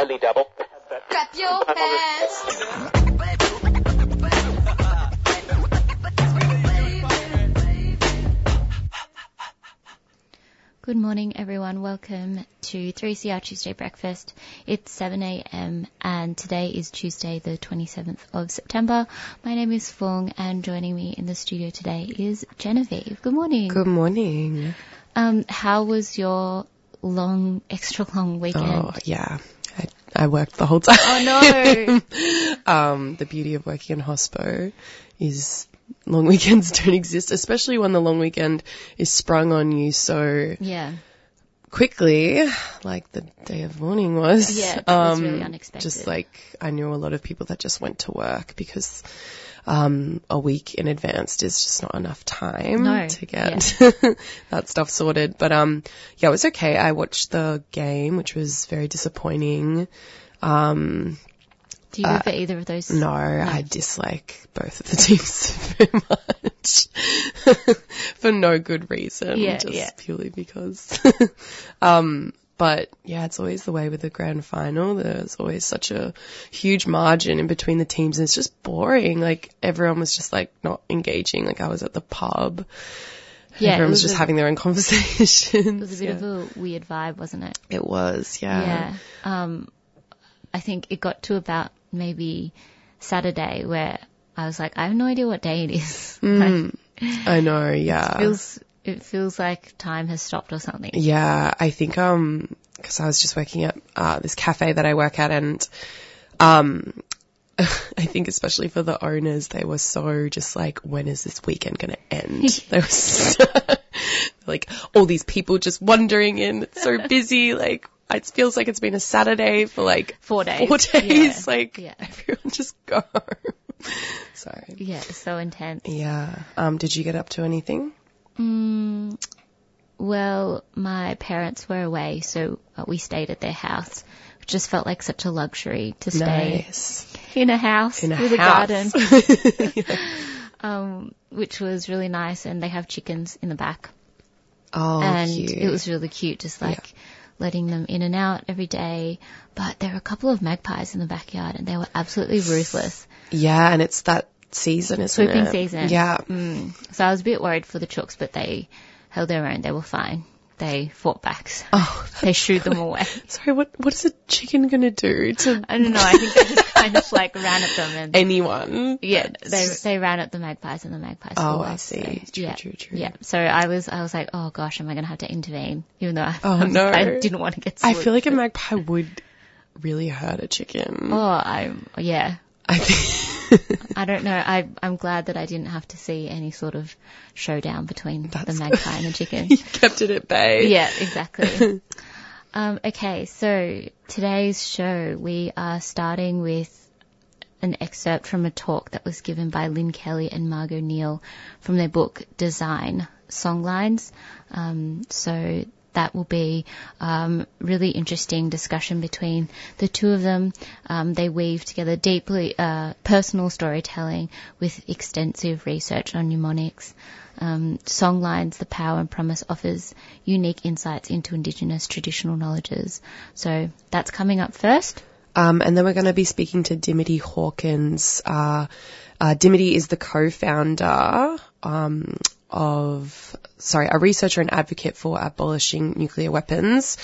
Only double. Clap your hands. Good morning, everyone. Welcome to 3CR Tuesday Breakfast. It's 7am and today is Tuesday, the 27th of September. My name is Fung and joining me in the studio today is Genevieve. Good morning. Good morning. Um, how was your long, extra long weekend? Oh, yeah. I, worked the whole time. Oh, no. um, the beauty of working in hospo is long weekends don't exist, especially when the long weekend is sprung on you so yeah. quickly, like the day of mourning was. Yeah, it was um, really unexpected. Just like I knew a lot of people that just went to work because um, a week in advance is just not enough time No, to get that stuff sorted. But um, yeah, it was okay. I watched the game, which was very disappointing. Um, Do you root for either of those? no, I dislike both of the teams very much for no good reason. Yeah, just yeah. purely because. um, but yeah, it's always the way with the grand final. There's always such a huge margin in between the teams, and it's just boring. Like everyone was just like not engaging. Like I was at the pub. Yeah, everyone was, was just a- having their own conversations. It was a bit yeah. of a weird vibe, wasn't it? It was, yeah. Yeah. Um, I think it got to about maybe Saturday where I was like, I have no idea what day it is. Mm, I know, yeah. Like, feels it feels like time has stopped or something. Yeah, I think um 'cause I was just working at uh, this cafe that I work at, and um, I think especially for the owners, they were so just like, when is this weekend going to end? they were so, like all these people just wandering in. It's so busy. Like it feels like it's been a Saturday for like Four days. Four days. Yeah. Like Yeah. everyone just go. Sorry. Yeah, it's so intense. Yeah. Um, did you get up to anything? Mm, well, my parents were away, so uh, we stayed at their house. It just felt like such a luxury to stay Nice. in a house In a with house. a garden, um, which was really nice. And they have chickens in the back. Oh, and cute. it was really cute, just like letting them in and out every day. But there were a couple of magpies in the backyard, and they were absolutely ruthless. Yeah, and it's that season, isn't Swooping it? season. Yeah. Mm. So I was a bit worried for the chooks, but they held their own. They were fine. They fought back. So Oh, they shooed them away. sorry. What what is a chicken gonna do to I don't know. I think they just kind of like ran at them and anyone? yeah, they they ran at the magpies and the magpies. Oh, I see. so, True, yeah, true, true. Yeah. So I was I was like, oh gosh, am I gonna have to intervene? Even though I, Oh, no. I didn't want to get. I feel like a magpie would really hurt a chicken. Oh, I yeah. I think. I don't know. I I'm glad that I didn't have to see any sort of showdown between the magpie and the chicken. you kept it at bay. Yeah, exactly. um, okay, so today's show, we are starting with an excerpt from a talk that was given by Lynne Kelly and Margo Neale from their book Design Songlines. Um, so that will be um, really interesting discussion between the two of them. Um, they weave together deeply uh, personal storytelling with extensive research on mnemonics. Um, Songlines, The Power and Promise offers unique insights into Indigenous traditional knowledges. So that's coming up first. Um, and then we're going to be speaking to Dimity Hawkins. Uh, uh, Dimity is the co-founder um, of, sorry, a researcher and advocate for abolishing nuclear weapons.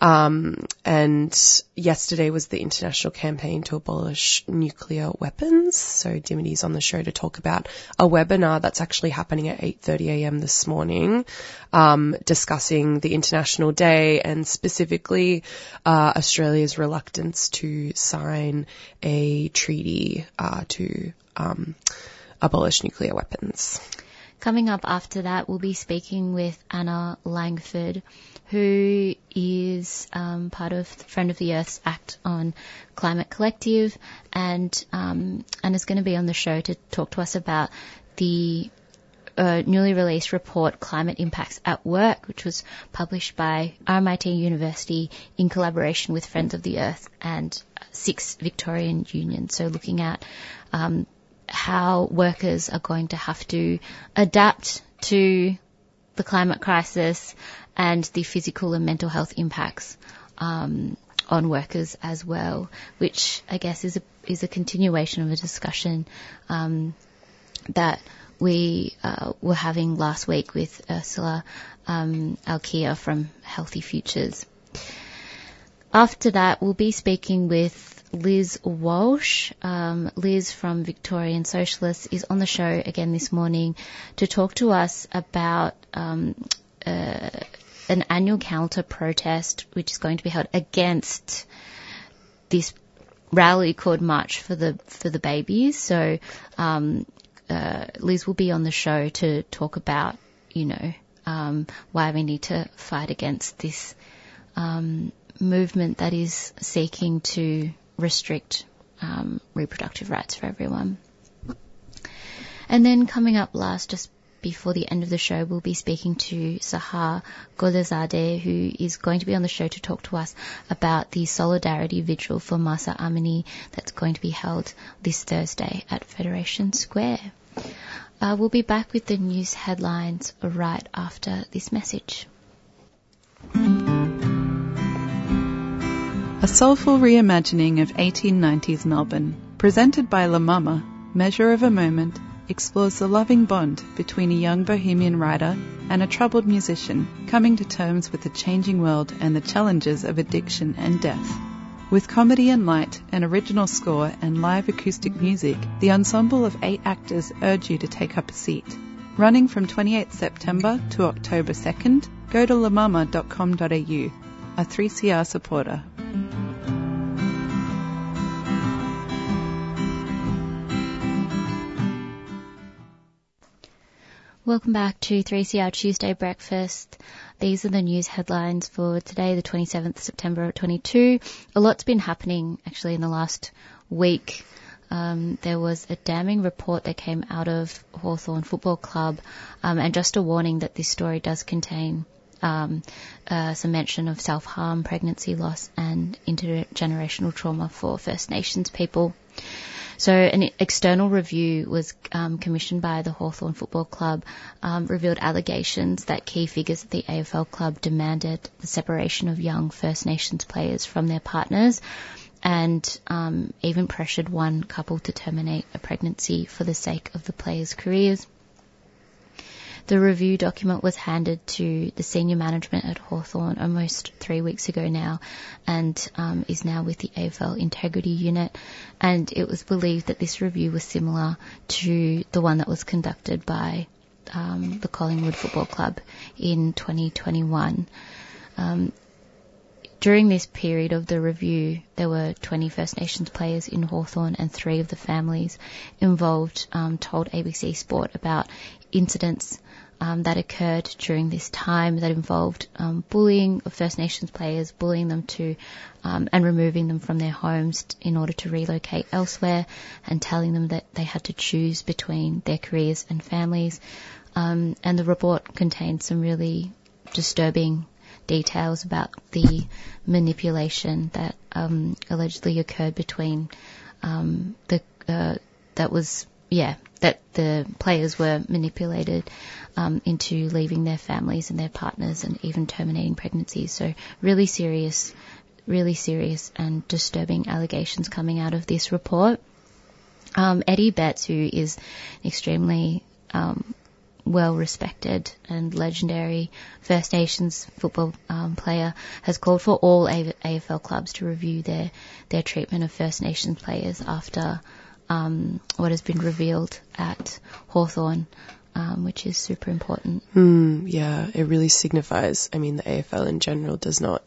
Um, and yesterday was the international campaign to abolish nuclear weapons. So Dimity's on the show to talk about a webinar that's actually happening at 8:30 a.m. this morning, um, discussing the International Day and specifically uh, Australia's reluctance to sign a treaty uh, to um, abolish nuclear weapons. Coming up after that, we'll be speaking with Anna Langford, who is um, part of Friend of the Earth's Act on Climate Collective, and um, Anna's going to be on the show to talk to us about the uh, newly released report, Climate Impacts at Work, which was published by RMIT University in collaboration with Friends of the Earth and six Victorian unions. So looking at um, how workers are going to have to adapt to the climate crisis and the physical and mental health impacts um, on workers as well, which I guess is a is a continuation of a discussion um, that we uh, were having last week with Ursula um, Alkia from Healthy Futures. After that, we'll be speaking with Liz Walsh. Um, Liz from Victorian Socialists is on the show again this morning to talk to us about um, uh, an annual counter protest which is going to be held against this rally called March for the for the Babies. So um, uh, Liz will be on the show to talk about you know um, why we need to fight against this um, movement that is seeking to restrict um, reproductive rights for everyone. And then coming up last, just before the end of the show, we'll be speaking to Sahar Golezadeh, who is going to be on the show to talk to us about the Solidarity Vigil for Mahsa Amini that's going to be held this Thursday at Federation Square. Uh, we'll be back with the news headlines right after this message. A soulful reimagining of 1890s Melbourne, presented by La Mama, Measure of a Moment, explores the loving bond between a young bohemian writer and a troubled musician coming to terms with the changing world and the challenges of addiction and death. With comedy and light, an original score, and live acoustic music, the ensemble of eight actors urge you to take up a seat. Running from 28th September to October 2nd, go to lamama.com.au, a 3CR supporter. Welcome back to 3CR Tuesday Breakfast. These are the news headlines for today, the 27th September 22. A lot's been happening actually in the last week. Um, there was a damning report that came out of Hawthorn Football Club, um, and just a warning that this story does contain um, uh, some mention of self-harm, pregnancy loss, and intergenerational trauma for First Nations people. So an external review was um, commissioned by the Hawthorn Football Club, um, revealed allegations that key figures at the AFL club demanded the separation of young First Nations players from their partners and um, even pressured one couple to terminate a pregnancy for the sake of the players' careers. The review document was handed to the senior management at Hawthorn almost three weeks ago now and um, is now with the AFL Integrity Unit. And it was believed that this review was similar to the one that was conducted by um, the Collingwood Football Club in 2021. Um, during this period of the review, there were 20 First Nations players in Hawthorn and three of the families involved um, told ABC Sport about incidents um, that occurred during this time that involved um, bullying of First Nations players, bullying them to um, and removing them from their homes in order to relocate elsewhere, and telling them that they had to choose between their careers and families. Um, and the report contained some really disturbing details about the manipulation that um, allegedly occurred between um, the uh, that was yeah that the players were manipulated um, into leaving their families and their partners and even terminating pregnancies. So really serious, really serious and disturbing allegations coming out of this report. Um, Eddie Betts, who is extremely um, well respected and legendary First Nations football um, player, has called for all AFL clubs to review their their treatment of First Nations players after um, what has been revealed at Hawthorn um, which is super important. Mm, yeah, it really signifies. I mean, the AFL in general does not.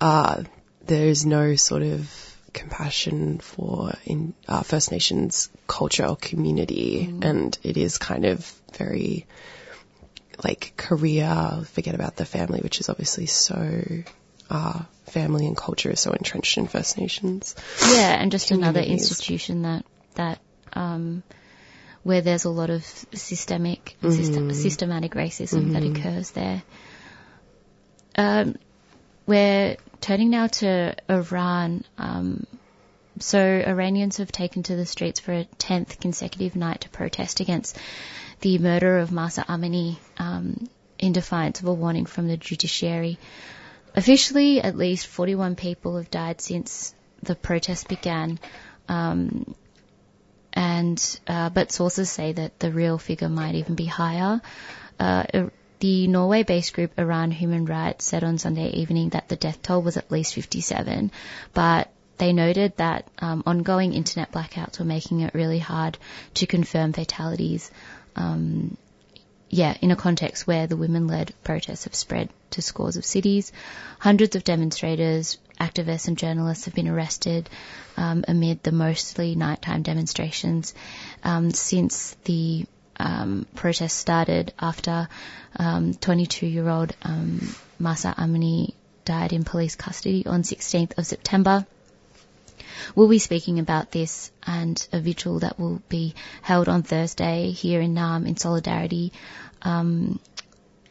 Uh, there is no sort of compassion for in uh, First Nations culture or community, and it is kind of very like career. Forget about the family, which is obviously so. Uh, family and culture is so entrenched in First Nations. Yeah, and just another institution that that um, where there's a lot of systemic system, systematic racism that occurs there. Um, we're turning now to Iran. Um, so Iranians have taken to the streets for a tenth consecutive night to protest against the murder of Mahsa Amini um, in defiance of a warning from the judiciary. Officially, at least 41 people have died since the protest began. Um, and uh, but sources say that the real figure might even be higher. Uh, the Norway-based group Iran Human Rights said on Sunday evening that the death toll was at least 57, but they noted that um, ongoing internet blackouts were making it really hard to confirm fatalities. Um, yeah, in a context where the women-led protests have spread to scores of cities, hundreds of demonstrators, activists, and journalists have been arrested um, amid the mostly nighttime demonstrations um, since the um, protest started after um, 22-year-old um, Mahsa Amini died in police custody on 16th of September. We'll be speaking about this and a vigil that will be held on Thursday here in Naarm in solidarity um,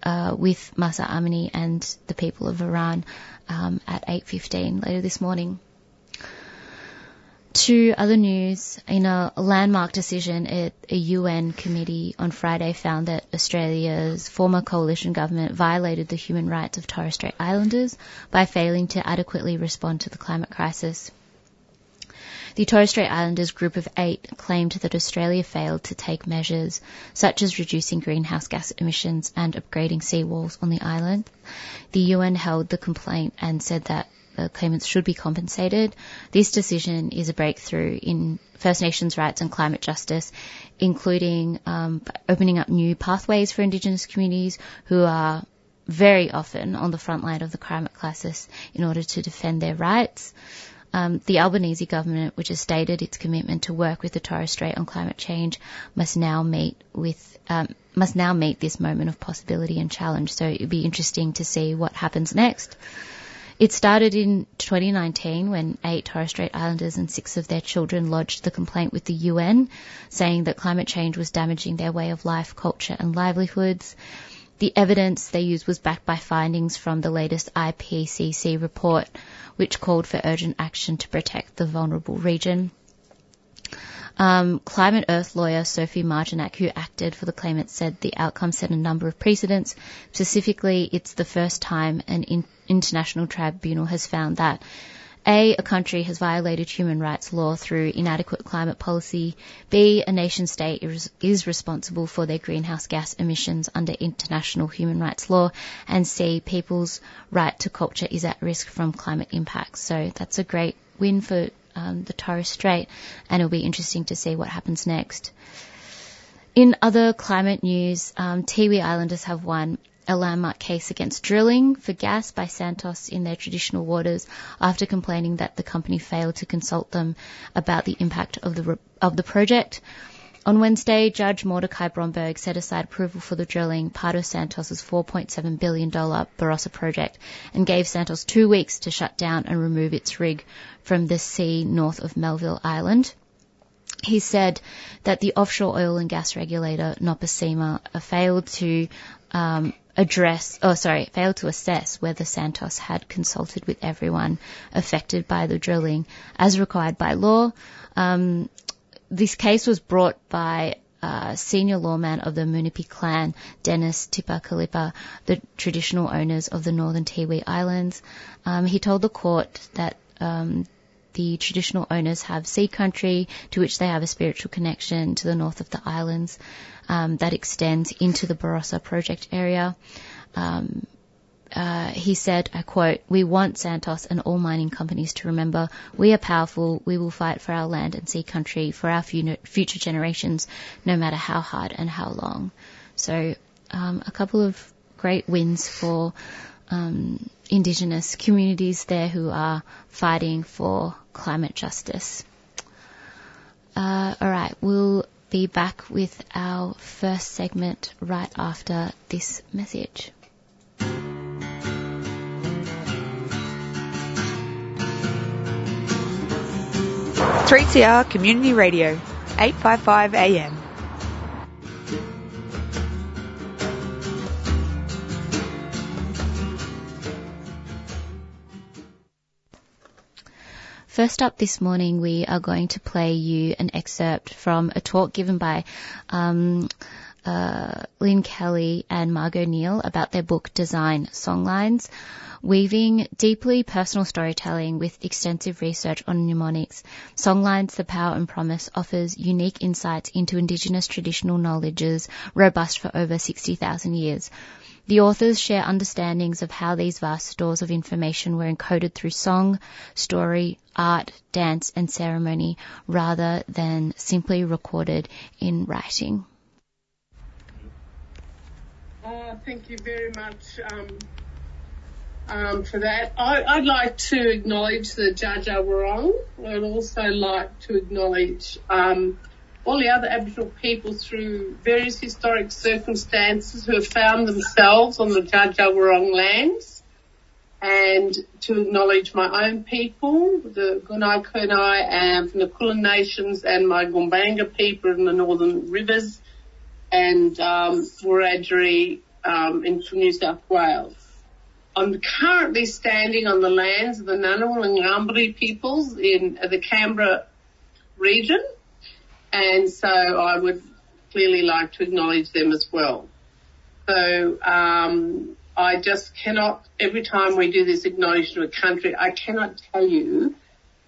uh, with Mahsa Amini and the people of Iran um, at 8.15 later this morning. To other news, in a landmark decision, it, a UN committee on Friday found that Australia's former coalition government violated the human rights of Torres Strait Islanders by failing to adequately respond to the climate crisis. The Torres Strait Islanders group of eight claimed that Australia failed to take measures such as reducing greenhouse gas emissions and upgrading seawalls on the island. The UN held the complaint and said that the claimants should be compensated. This decision is a breakthrough in First Nations rights and climate justice, including um, opening up new pathways for Indigenous communities who are very often on the front line of the climate crisis in order to defend their rights. Um, the Albanese government, which has stated its commitment to work with the Torres Strait on climate change, must now meet with um, must now meet this moment of possibility and challenge. So it'd be interesting to see what happens next. It started in 2019 when eight Torres Strait Islanders and six of their children lodged the complaint with the UN, saying that climate change was damaging their way of life, culture, and livelihoods. The evidence they used was backed by findings from the latest IPCC report, which called for urgent action to protect the vulnerable region. Um, ClientEarth lawyer Sophie Marjanac, who acted for the claimant, said the outcome set a number of precedents. Specifically, it's the first time an in- international tribunal has found that A, a country has violated human rights law through inadequate climate policy. B, a nation state is, responsible for their greenhouse gas emissions under international human rights law. And C, people's right to culture is at risk from climate impacts. So that's a great win for um, the Torres Strait, and it'll be interesting to see what happens next. In other climate news, um, Tiwi Islanders have won a landmark case against drilling for gas by Santos in their traditional waters after complaining that the company failed to consult them about the impact of the of the project. On Wednesday, Judge Mordecai Bromberg set aside approval for the drilling, part of Santos' $4.7 billion Barossa project, and gave Santos two weeks to shut down and remove its rig from the sea north of Melville Island. He said that the offshore oil and gas regulator, uh, failed to um, address, oh sorry, failed to assess whether Santos had consulted with everyone affected by the drilling as required by law. Um, this case was brought by uh, senior lawman of the Munupi clan, Dennis Tipakalippa, the traditional owners of the northern Tiwi Islands. Um, he told the court that um, the traditional owners have sea country to which they have a spiritual connection to the north of the islands um, that extends into the Barossa project area. Um, uh, he said, I quote, We want Santos and all mining companies to remember we are powerful, we will fight for our land and sea country for our future generations, no matter how hard and how long. So, um, a couple of great wins for um, Indigenous communities there who are fighting for climate justice. Uh, all right, we'll be back with our first segment right after this message. 3CR Community Radio, 855 AM. First up this morning, we are going to play you an excerpt from a talk given by um, uh, Lynne Kelly and Margo Neale about their book Design Songlines, weaving deeply personal storytelling with extensive research on mnemonics. Songlines, The Power and Promise offers unique insights into Indigenous traditional knowledges robust for over 60,000 years. The authors share understandings of how these vast stores of information were encoded through song, story, art, dance, and ceremony rather than simply recorded in writing. Uh, thank you very much um, um, for that. I, would like to acknowledge the Dja Wurrung. I'd also like to acknowledge um, all the other Aboriginal people through various historic circumstances who have found themselves on the Dja lands and to acknowledge my own people, the Gunai Kurnai and from the Kulin Nations and my Gumbaynggirr people in the Northern Rivers and um, Wiradjuri um, in New South Wales. I'm currently standing on the lands of the Ngunnawal and Ngambri peoples in the Canberra region and so I would clearly like to acknowledge them as well. So um, I just cannot, every time we do this acknowledgement of a country, I cannot tell you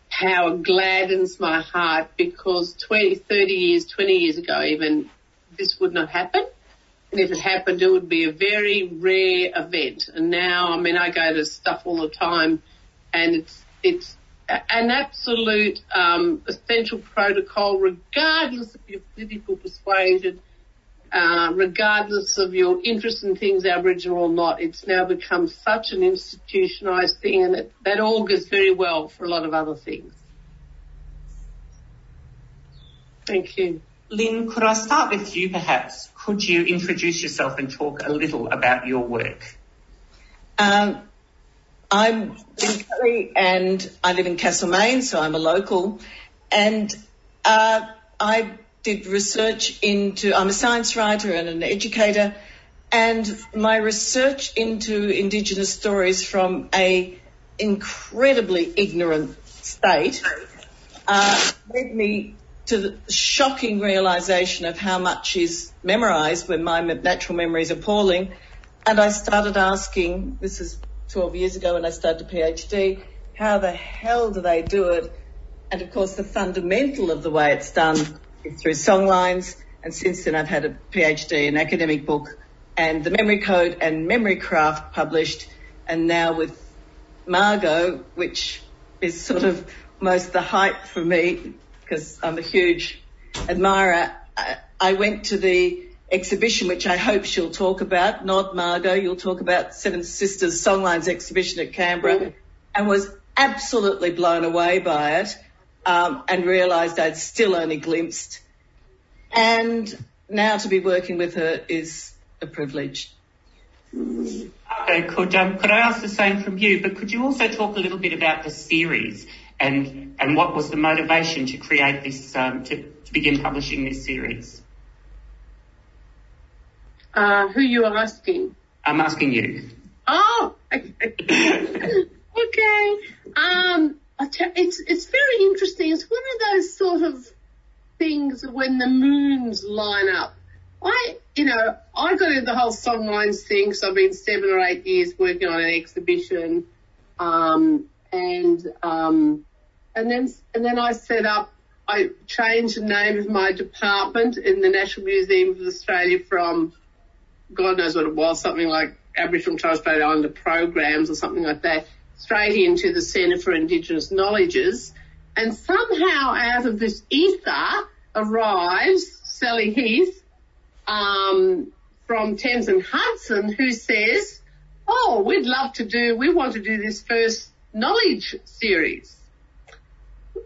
how it gladdens my heart because 20, 30 years, 20 years ago even, this would not happen. And if it happened, it would be a very rare event. And now, I mean, I go to stuff all the time and it's, it's an absolute um, essential protocol, regardless of your political persuasion, uh, regardless of your interest in things Aboriginal or not. It's now become such an institutionalised thing, and it, that augurs very well for a lot of other things. Thank you. Lynne, could I start with you perhaps? Could you introduce yourself and talk a little about your work? Um, I'm Lynne Kelly and I live in Castlemaine, so I'm a local. And uh, I did research into, I'm a science writer and an educator, and my research into Indigenous stories from a incredibly ignorant state uh, led me to the shocking realization of how much is memorized when my natural memory is appalling. And I started asking, this is 12 years ago when I started a PhD. How the hell do they do it? And of course, the fundamental of the way it's done is through songlines. And since then, I've had a PhD, an academic book, and the Memory Code and Memory Craft published. And now with Margo, which is sort of most the hype for me because I'm a huge admirer. I went to the exhibition, which I hope she'll talk about. Not Margo, you'll talk about Seven Sisters Songlines exhibition at Canberra, and was absolutely blown away by it, um, and realised I'd still only glimpsed. And now to be working with her is a privilege. Okay, could um, could I ask the same from you? But could you also talk a little bit about the series and and what was the motivation to create this um, to, to begin publishing this series? Uh, who you are asking? I'm asking you. Oh, okay. okay. Um, it's it's very interesting. It's one of those sort of things when the moons line up. I, you know, I got into the whole songlines thing. So I've been seven or eight years working on an exhibition, um, and um, and then and then I set up. I changed the name of my department in the National Museum of Australia from God knows what it was, something like Aboriginal and Torres Strait Islander programs or something like that, straight into the Centre for Indigenous Knowledges. And somehow out of this ether arrives Sally Heath um, from Thames and Hudson who says, oh, we'd love to do, we want to do this first knowledge series.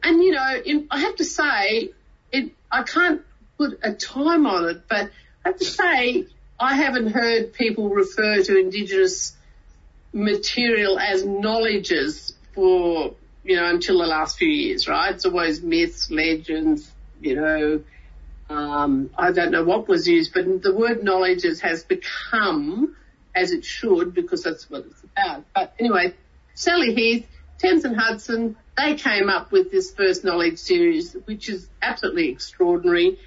and you know, in, I have to say, it, I can't put a time on it, but I have to say, I haven't heard people refer to Indigenous material as knowledges for, you know, until the last few years, right? It's always myths, legends, you know, um, I don't know what was used, but the word knowledges has become, as it should, because that's what it's about. But anyway, Sally Heath, Thames and Hudson, they came up with this first knowledge series, which is absolutely extraordinary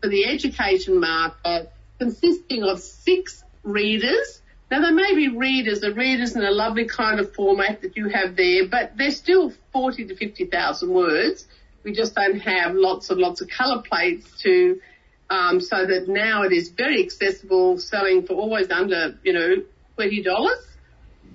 for the education market, consisting of six readers. Now they may be readers, the readers in a lovely kind of format that you have there, but they're still 40 to 50,000 words. We just don't have lots and lots of colour plates to, um, so that now it is very accessible, selling for always under, you know, $20.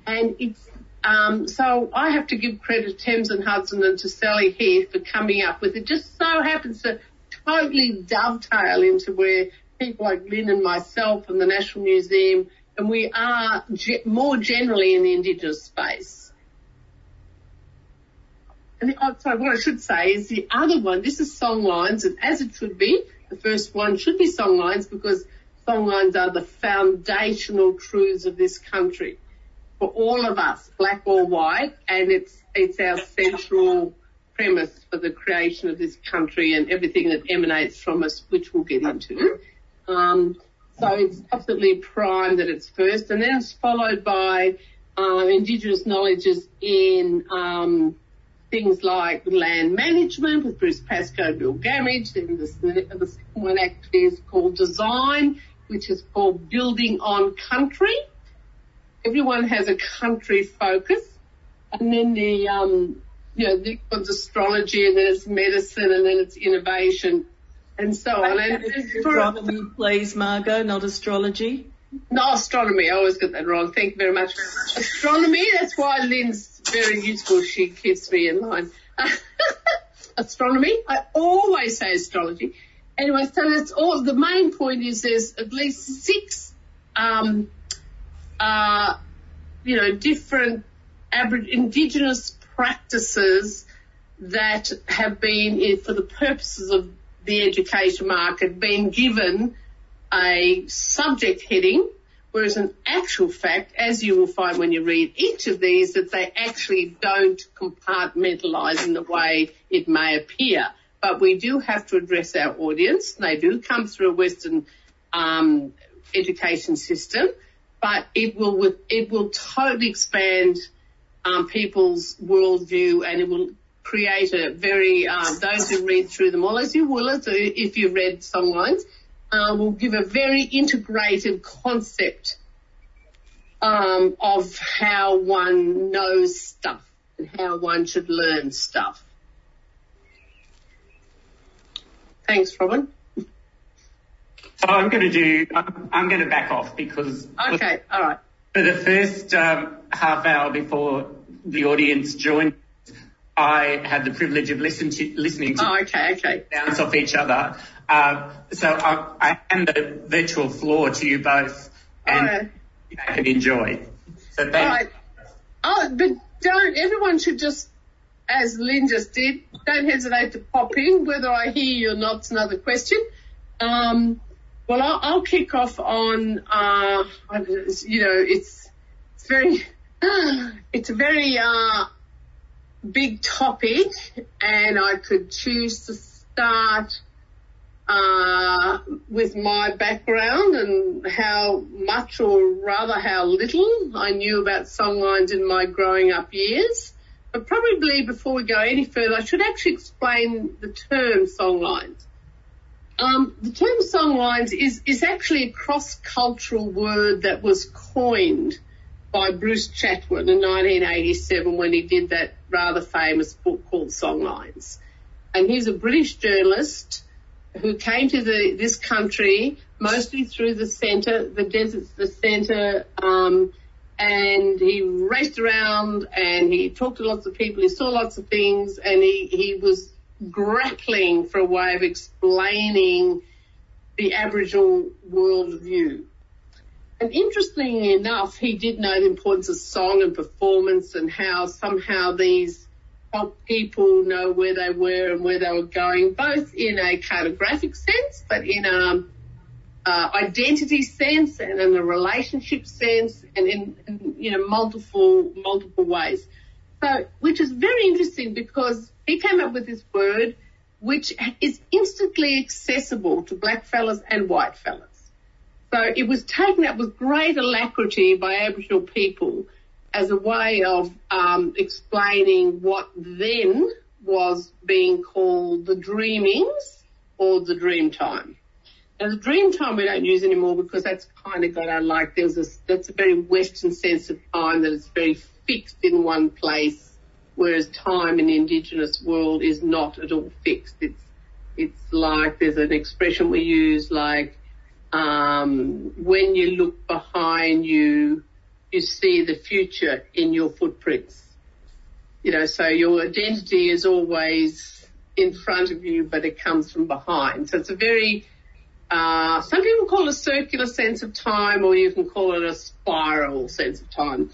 And it's um, so I have to give credit to Thames and Hudson and to Sally Heath for coming up with it. Just so happens to totally dovetail into where people like Lynne and myself and the National Museum, and we are ge- more generally in the Indigenous space. And the, oh, sorry, what I should say is the other one, this is songlines, and as it should be, the first one should be songlines because songlines are the foundational truths of this country for all of us, black or white, and it's it's our central premise for the creation of this country and everything that emanates from us, which we'll get into. Um, so it's absolutely prime that it's first, and then it's followed by uh, Indigenous knowledges in um, things like land management with Bruce Pascoe, Bill Gammage, and the, the second one actually is called design, which is called building on country. Everyone has a country focus, and then the um, you know, the astrology, and then it's medicine, and then it's innovation, and so on. And astronomy, please, Margo, not astrology. No, astronomy. I always get that wrong. Thank you very much. Astronomy. That's why Lynne's very useful. She keeps me in line. astronomy. I always say astrology. Anyway, so that's all. The main point is there's at least six um, uh, you know, different Indigenous practices that have been, for the purposes of the education market, been given a subject heading, whereas in actual fact, as you will find when you read each of these, that they actually don't compartmentalise in the way it may appear. But we do have to address our audience. They do come through a Western um, education system but it will it will totally expand um, people's worldview and it will create a very um, those who read through them all as you will as if you've read songlines uh, will give a very integrated concept um, of how one knows stuff and how one should learn stuff. Thanks, Robin. So I'm going to do, I'm, I'm going to back off because. Okay, all right. For the first um, half hour before the audience joined, I had the privilege of listen to, listening to oh, okay, okay. bounce off each other. Uh, so I, I hand the virtual floor to you both and right. you can enjoy. So thank right. Oh, but don't, everyone should just, as Lynne just did, don't hesitate to pop in. Whether I hear you or not is another question. Um, well, I'll, I'll kick off on, uh, you know, it's, it's very, it's a very, uh, big topic and I could choose to start, uh, with my background and how much or rather how little I knew about songlines in my growing up years. But probably before we go any further, I should actually explain the term songlines. Um, the term songlines is, is actually a cross-cultural word that was coined by Bruce Chatwin in 1987 when he did that rather famous book called Songlines. And he's a British journalist who came to the, this country mostly through the centre, the deserts, the centre, um, and he raced around and he talked to lots of people, he saw lots of things, and he, he was grappling for a way of explaining the Aboriginal worldview. And interestingly enough, he did know the importance of song and performance and how somehow these help people know where they were and where they were going, both in a cartographic sense, but in a uh, identity sense and in a relationship sense and in, in, you know multiple multiple ways. So, which is very interesting because he came up with this word which is instantly accessible to black fellas and white fellas. So it was taken up with great alacrity by Aboriginal people as a way of um, explaining what then was being called the dreamings or the dream time. Now the dream time we don't use anymore because that's kind of got a like there's a that's a very Western sense of time that it's very fixed in one place, whereas time in the Indigenous world is not at all fixed. It's it's like there's an expression we use like um, when you look behind you, you see the future in your footprints. You know, so your identity is always in front of you, but it comes from behind. So it's a very uh, some people call it a circular sense of time, or you can call it a spiral sense of time.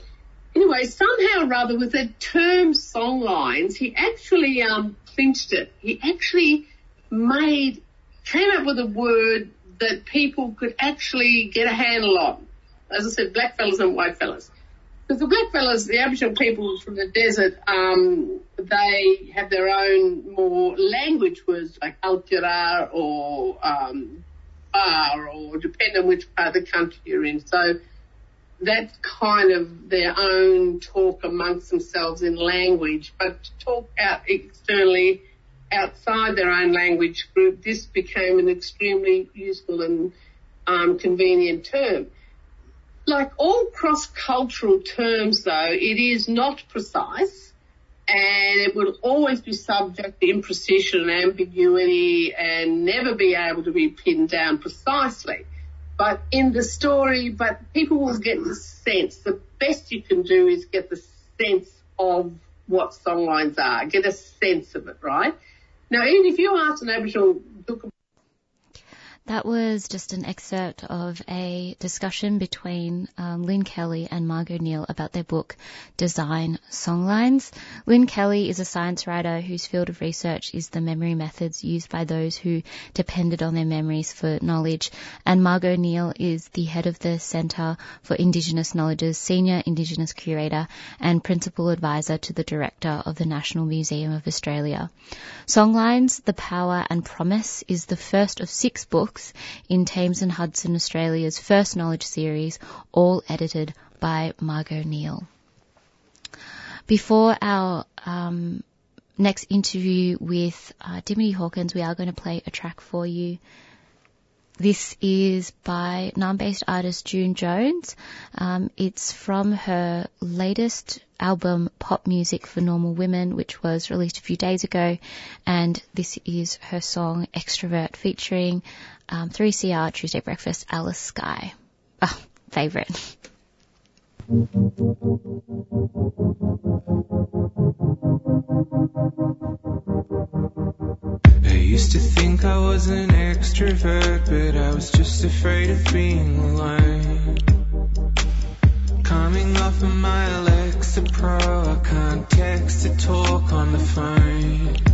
Anyway, somehow or other, with the term songlines, he actually um, clinched it. He actually made came up with a word that people could actually get a handle on. As I said, black fellas and white fellas. Because the black fellas, the Aboriginal people from the desert, um, they have their own more language words like Altira or um, Bar or depend on which part of the country you're in. So that's kind of their own talk amongst themselves in language, but to talk out externally outside their own language group, this became an extremely useful and um, convenient term. Like all cross-cultural terms though, it is not precise and it will always be subject to imprecision and ambiguity and never be able to be pinned down precisely. But in the story, but people will get the sense. The best you can do is get the sense of what songlines are, get a sense of it, right? Now, even if you ask an Aboriginal that was just an excerpt of a discussion between um, Lynne Kelly and Margo Neale about their book Design Songlines. Lynne Kelly is a science writer whose field of research is the memory methods used by those who depended on their memories for knowledge. And Margo Neale is the head of the Centre for Indigenous Knowledge's senior Indigenous curator and principal advisor to the director of the National Museum of Australia. Songlines, The Power and Promise is the first of six books books in Thames and Hudson Australia's first knowledge series, all edited by Margo Neale. Before our um, next interview with uh, Dimity Hawkins, we are going to play a track for you. This is by Naarm-based artist June Jones. Um, it's from her latest album, Pop Music for Normal Women, which was released a few days ago. And this is her song Extrovert featuring um, 3CR Tuesday Breakfast, Alice Skye. Oh, favourite. I used to think I was an extrovert, but I was just afraid of being alone. Coming off of my Alexa Pro, I can't text or talk on the phone.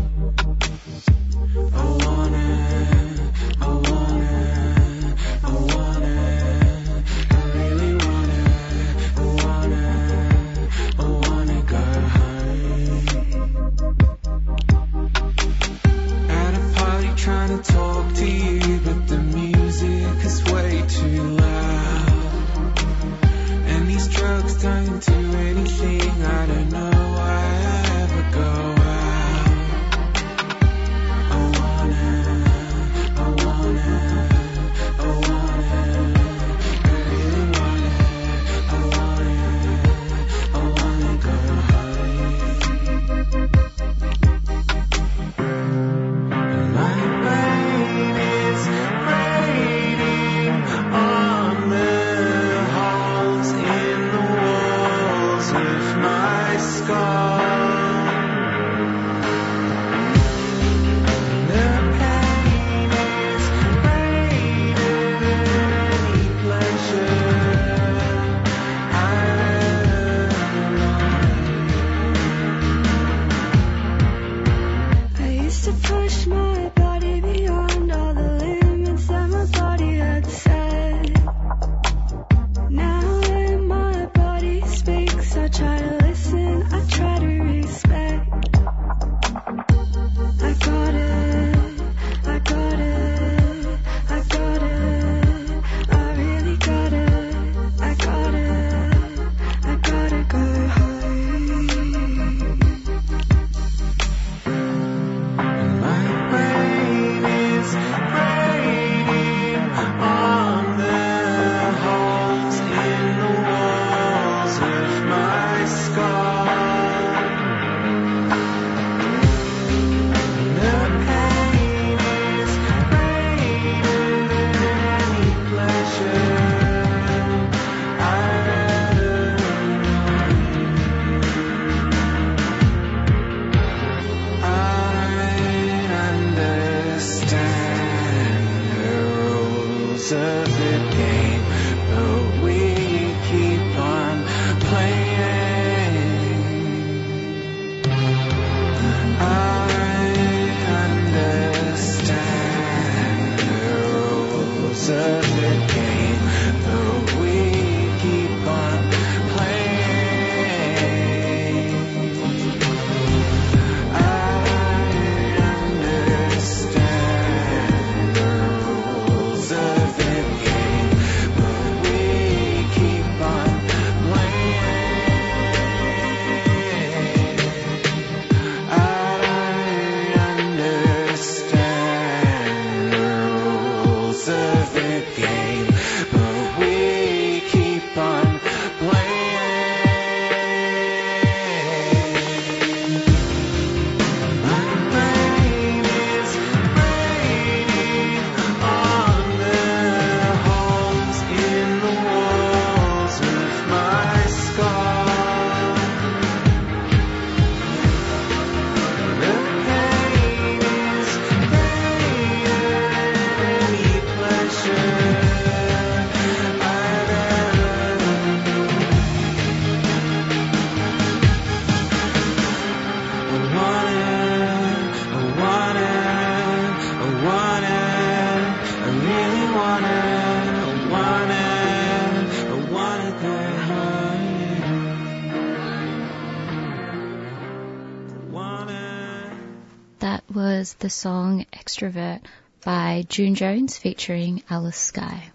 The song Extrovert by June Jones featuring Alice Skye.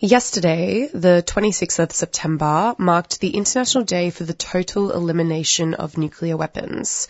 Yesterday, the 26th of September, marked the International Day for the Total Elimination of Nuclear Weapons.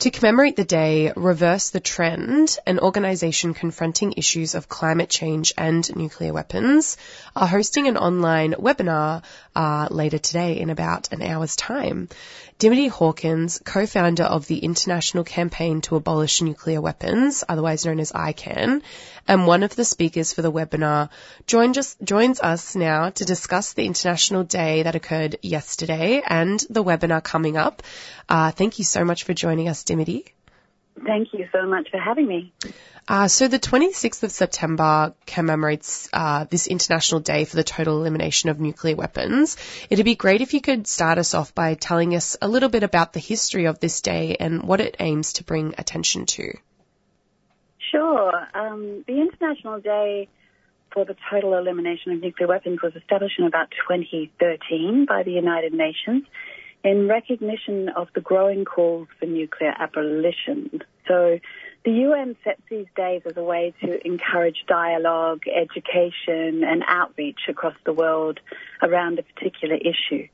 To commemorate the day, Reverse the Trend, an organization confronting issues of climate change and nuclear weapons, are hosting an online webinar uh, later today in about an hour's time. Dimity Hawkins, co-founder of the International Campaign to Abolish Nuclear Weapons, otherwise known as ICAN, and one of the speakers for the webinar, joined us, joins us now to discuss the International Day that occurred yesterday and the webinar coming up. Uh, thank you so much for joining us, Dimity. Thank you so much for having me. Uh, so the 26th of September commemorates uh, this International Day for the Total Elimination of Nuclear Weapons. It'd be great if you could start us off by telling us a little bit about the history of this day and what it aims to bring attention to. Sure. Um, the International Day for the Total Elimination of Nuclear Weapons was established in about 2013 by the United Nations in recognition of the growing calls for nuclear abolition. So the UN sets these days as a way to encourage dialogue, education, and outreach across the world around a particular issue.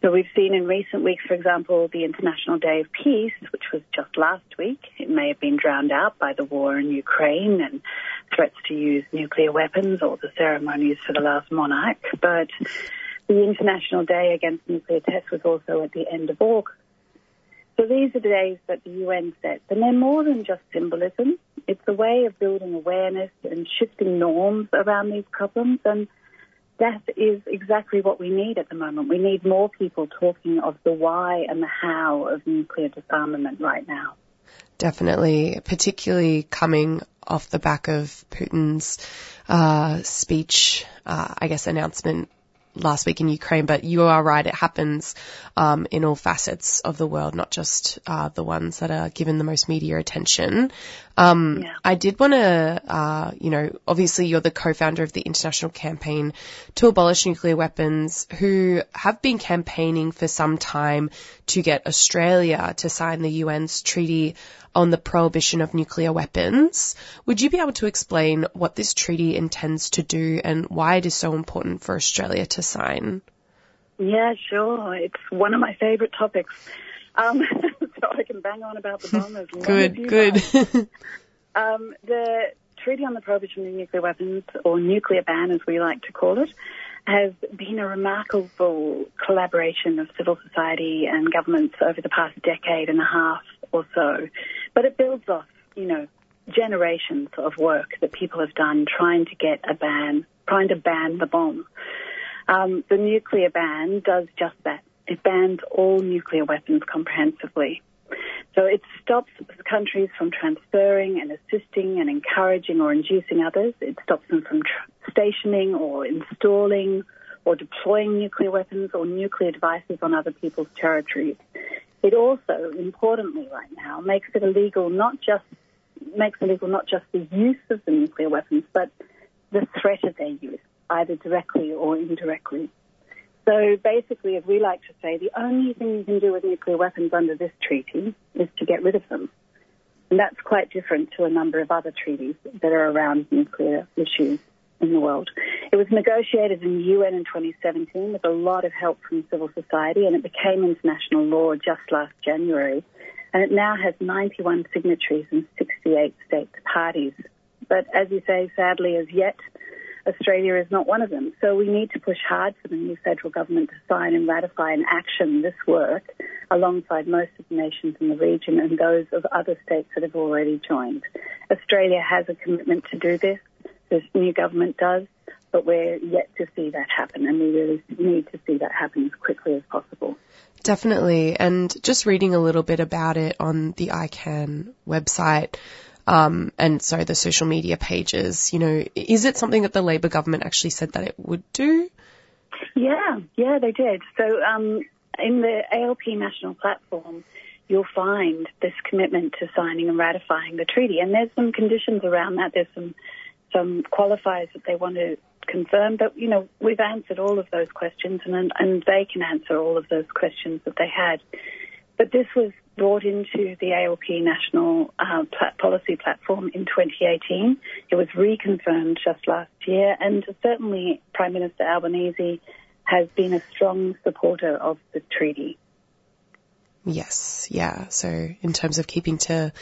So we've seen in recent weeks, for example, the International Day of Peace, which was just last week. It may have been drowned out by the war in Ukraine and threats to use nuclear weapons or the ceremonies for the last monarch. But the International Day Against Nuclear Tests was also at the end of August. So these are the days that the UN sets, and they're more than just symbolism. It's a way of building awareness and shifting norms around these problems, and that is exactly what we need at the moment. We need more people talking of the why and the how of nuclear disarmament right now. Definitely, particularly coming off the back of Putin's uh, speech, uh, I guess, announcement last week in Ukraine, but you are right. It happens um, in all facets of the world, not just uh, the ones that are given the most media attention. Um, I did want to, uh, you know, obviously you're the co-founder of the International Campaign to Abolish Nuclear Weapons, who have been campaigning for some time to get Australia to sign the UN's Treaty on the Prohibition of Nuclear Weapons. Would you be able to explain what this treaty intends to do and why it is so important for Australia to sign? Yeah, sure. It's one of my favourite topics. Um, so I can bang on about the bomb as long as Good, you good. like. Um, the Treaty on the Prohibition of Nuclear Weapons, or nuclear ban as we like to call it, has been a remarkable collaboration of civil society and governments over the past decade and a half or so. But it builds off, you know, generations of work that people have done trying to get a ban, trying to ban the bomb. Um, the nuclear ban does just that. It bans all nuclear weapons comprehensively. So it stops countries from transferring and assisting and encouraging or inducing others. It stops them from tr- stationing or installing or deploying nuclear weapons or nuclear devices on other people's territories. It also, importantly right now, makes it illegal not just makes illegal not just the use of the nuclear weapons, but the threat of their use, either directly or indirectly. So basically, as we like to say, the only thing you can do with nuclear weapons under this treaty is to get rid of them. And that's quite different to a number of other treaties that are around nuclear issues in the world. It was negotiated in the UN in 2017 with a lot of help from civil society and it became international law just last January. And it now has 91 signatories and 68 states parties. But as you say, sadly, as yet, Australia is not one of them. So we need to push hard for the new federal government to sign and ratify and action this work alongside most of the nations in the region and those of other states that have already joined. Australia has a commitment to do this. This new government does, but we're yet to see that happen and we really need to see that happen as quickly as possible. Definitely. And just reading a little bit about it on the ICAN website, um, and sorry, the social media pages, you know, is it something that the Labor government actually said that it would do? Yeah, yeah, they did. So um, in the ALP national platform, you'll find this commitment to signing and ratifying the treaty, and there's some conditions around that. There's some some qualifiers that they want to confirm, but you know we've answered all of those questions, and and they can answer all of those questions that they had. But this was brought into the ALP national uh, policy platform in 2018. It was reconfirmed just last year, and certainly Prime Minister Albanese has been a strong supporter of the treaty. Yes, yeah. So in terms of keeping to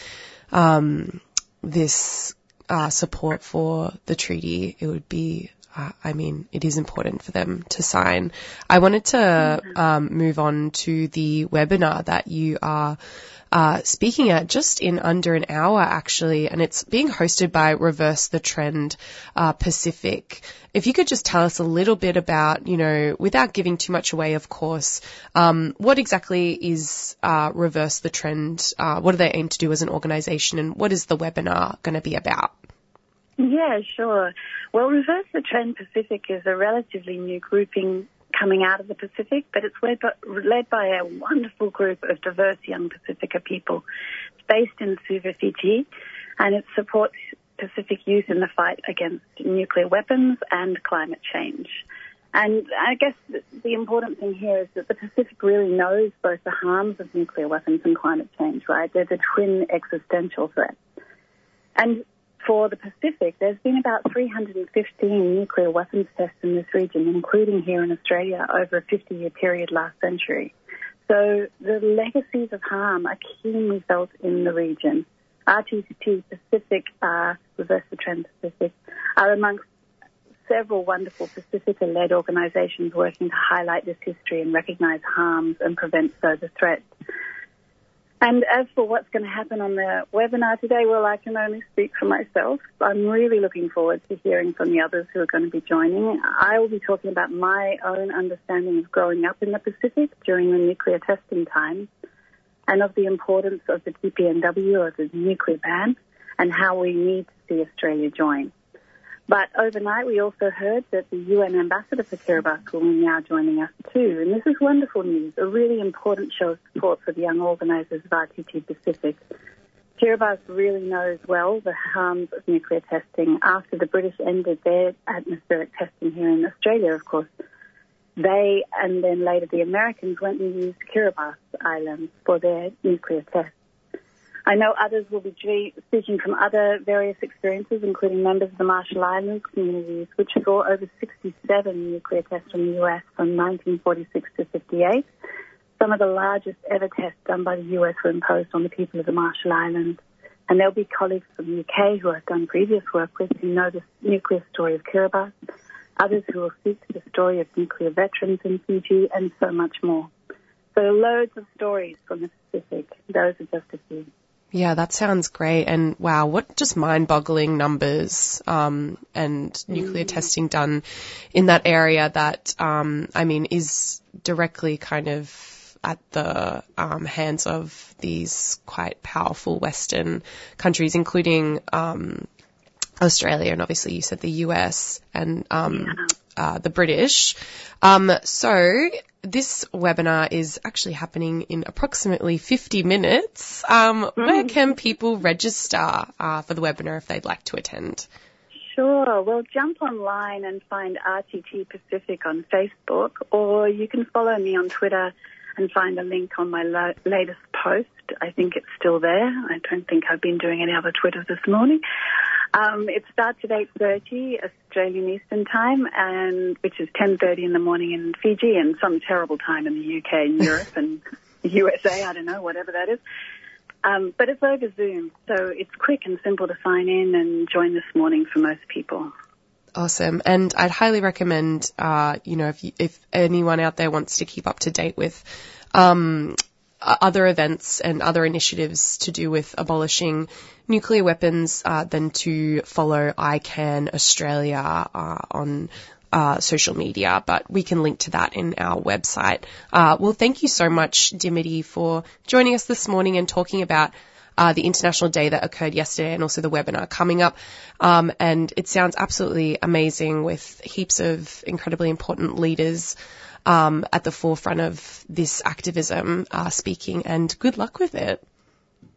um, this uh, support for the treaty, it would be. Uh, I mean, it is important for them to sign. I wanted to um, move on to the webinar that you are uh, speaking at just in under an hour, actually, and it's being hosted by Reverse the Trend uh, Pacific. If you could just tell us a little bit about, you know, without giving too much away, of course, um, what exactly is uh, Reverse the Trend? Uh, what do they aim to do as an organisation, and what is the webinar going to be about? Yeah, sure. Well, Reverse the Trend Pacific is a relatively new grouping coming out of the Pacific, but it's led by, led by a wonderful group of diverse young Pacifica people. It's based in Suva, Fiji, and it supports Pacific youth in the fight against nuclear weapons and climate change. And I guess the, important thing here is that the Pacific really knows both the harms of nuclear weapons and climate change, right? They're the twin existential threats. And for the Pacific, there's been about 315 nuclear weapons tests in this region, including here in Australia, over a 50 year period last century. So the legacies of harm are keenly felt in the region. RTT Pacific, uh, Reverse the Trend Pacific, are amongst several wonderful Pacifica-led organisations working to highlight this history and recognise harms and prevent further threats. And as for what's going to happen on the webinar today, well, I can only speak for myself. I'm really looking forward to hearing from the others who are going to be joining. I will be talking about my own understanding of growing up in the Pacific during the nuclear testing times and of the importance of the TPNW or the nuclear ban and how we need to see Australia join. But overnight, we also heard that the UN ambassador for Kiribati will be now joining us too. And this is wonderful news, a really important show of support for the young organisers of RTT Pacific. Kiribati really knows well the harms of nuclear testing. After the British ended their atmospheric testing here in Australia, of course, they and then later the Americans went and used Kiribati Island for their nuclear tests. I know others will be speaking from other various experiences, including members of the Marshall Islands communities, which saw over 67 nuclear tests from the US from 1946 to 58. Some of the largest ever tests done by the US were imposed on the people of the Marshall Islands. And there'll be colleagues from the UK who I've done previous work with who know the nuclear story of Kiribati, others who will speak to the story of nuclear veterans in Fiji, and so much more. So loads of stories from the Pacific. Those are just a few. Yeah, that sounds great. And wow, what just mind boggling numbers um, and nuclear testing done in that area that, um, I mean, is directly kind of at the um, hands of these quite powerful Western countries, including um, Australia and obviously you said the US and um, uh, the British. Um, so this webinar is actually happening in approximately 50 minutes. Um, Where can people register uh, for the webinar if they'd like to attend? Sure. Well, jump online and find RTT Pacific on Facebook, or you can follow me on Twitter and find a link on my lo- latest post. I think it's still there. I don't think I've been doing any other Twitter this morning. Um, it starts at 8.30 Australian Eastern Time, and which is 10.30 in the morning in Fiji and some terrible time in the UK and Europe and USA, I don't know, whatever that is. Um, but it's over Zoom, so it's quick and simple to sign in and join this morning for most people. Awesome. And I'd highly recommend, uh, you know, if, you, if anyone out there wants to keep up to date with, um, other events and other initiatives to do with abolishing nuclear weapons, uh, then to follow ICAN Australia, uh, on, uh, social media, but we can link to that in our website. Uh, well, thank you so much, Dimity, for joining us this morning and talking about uh, the International Day that occurred yesterday and also the webinar coming up. Um, and it sounds absolutely amazing with heaps of incredibly important leaders um, at the forefront of this activism uh, speaking. And good luck with it.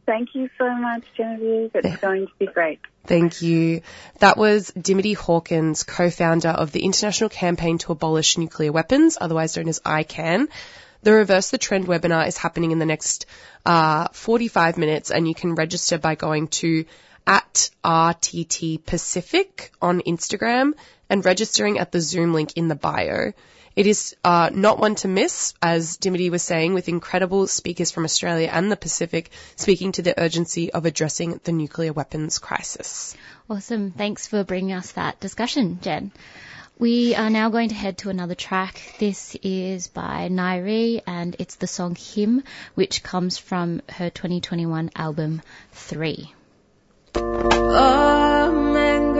Thank you so much, Genevieve. It's going to be great. Thank you. That was Dimity Hawkins, co-founder of the International Campaign to Abolish Nuclear Weapons, otherwise known as ICAN. The Reverse the Trend webinar is happening in the next uh, 45 minutes, and you can register by going to at RTT Pacific on Instagram and registering at the Zoom link in the bio. It is uh, not one to miss, as Dimity was saying, with incredible speakers from Australia and the Pacific speaking to the urgency of addressing the nuclear weapons crisis. Awesome. Thanks for bringing us that discussion, Jen. We are now going to head to another track. This is by Nairi and it's the song Him, which comes from her 2021 album 3. I'm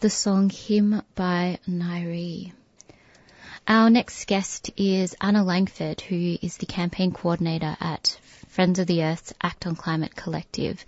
the song Hymn by Nairi. Our next guest is Anna Langford, who is the campaign coordinator at Friends of the Earth's Act on Climate Collective.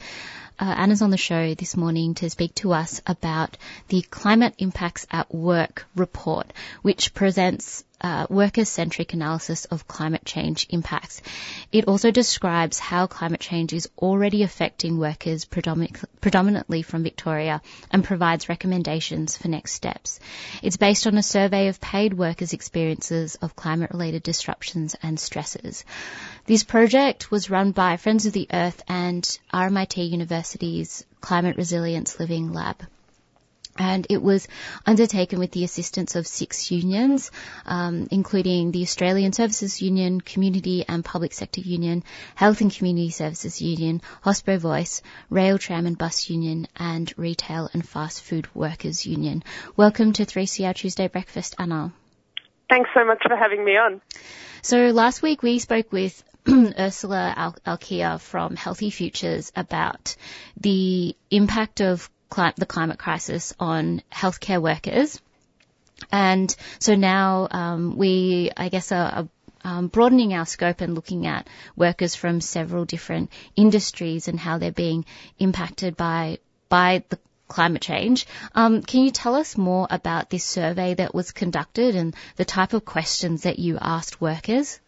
Uh, Anna's on the show this morning to speak to us about the Climate Impacts at Work report, which presents uh, worker-centric analysis of climate change impacts. It also describes how climate change is already affecting workers predominant- predominantly from Victoria and provides recommendations for next steps. It's based on a survey of paid workers' experiences of climate-related disruptions and stresses. This project was run by Friends of the Earth and RMIT University's Climate Resilience Living Lab and it was undertaken with the assistance of six unions, um, including the Australian Services Union, Community and Public Sector Union, Health and Community Services Union, Hospo Voice, Rail, Tram and Bus Union, and Retail and Fast Food Workers Union. Welcome to 3CR Tuesday Breakfast, Anna. Thanks so much for having me on. So last week we spoke with Ursula Al- Alkia from Healthy Futures about the impact of cli- the climate crisis on healthcare workers. And so now um, we, I guess, are, are um, broadening our scope and looking at workers from several different industries and how they're being impacted by by the climate change. Um, can you tell us more about this survey that was conducted and the type of questions that you asked workers?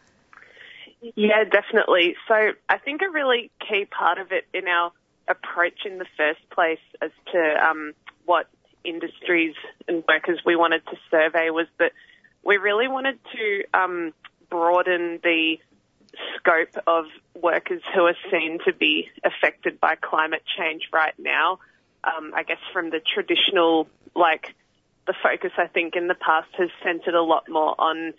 Yeah, definitely. So I think a really key part of it in our approach in the first place as to um, what industries and workers we wanted to survey was that we really wanted to um, broaden the scope of workers who are seen to be affected by climate change right now. Um, I guess from the traditional, like the focus I think in the past has centered a lot more on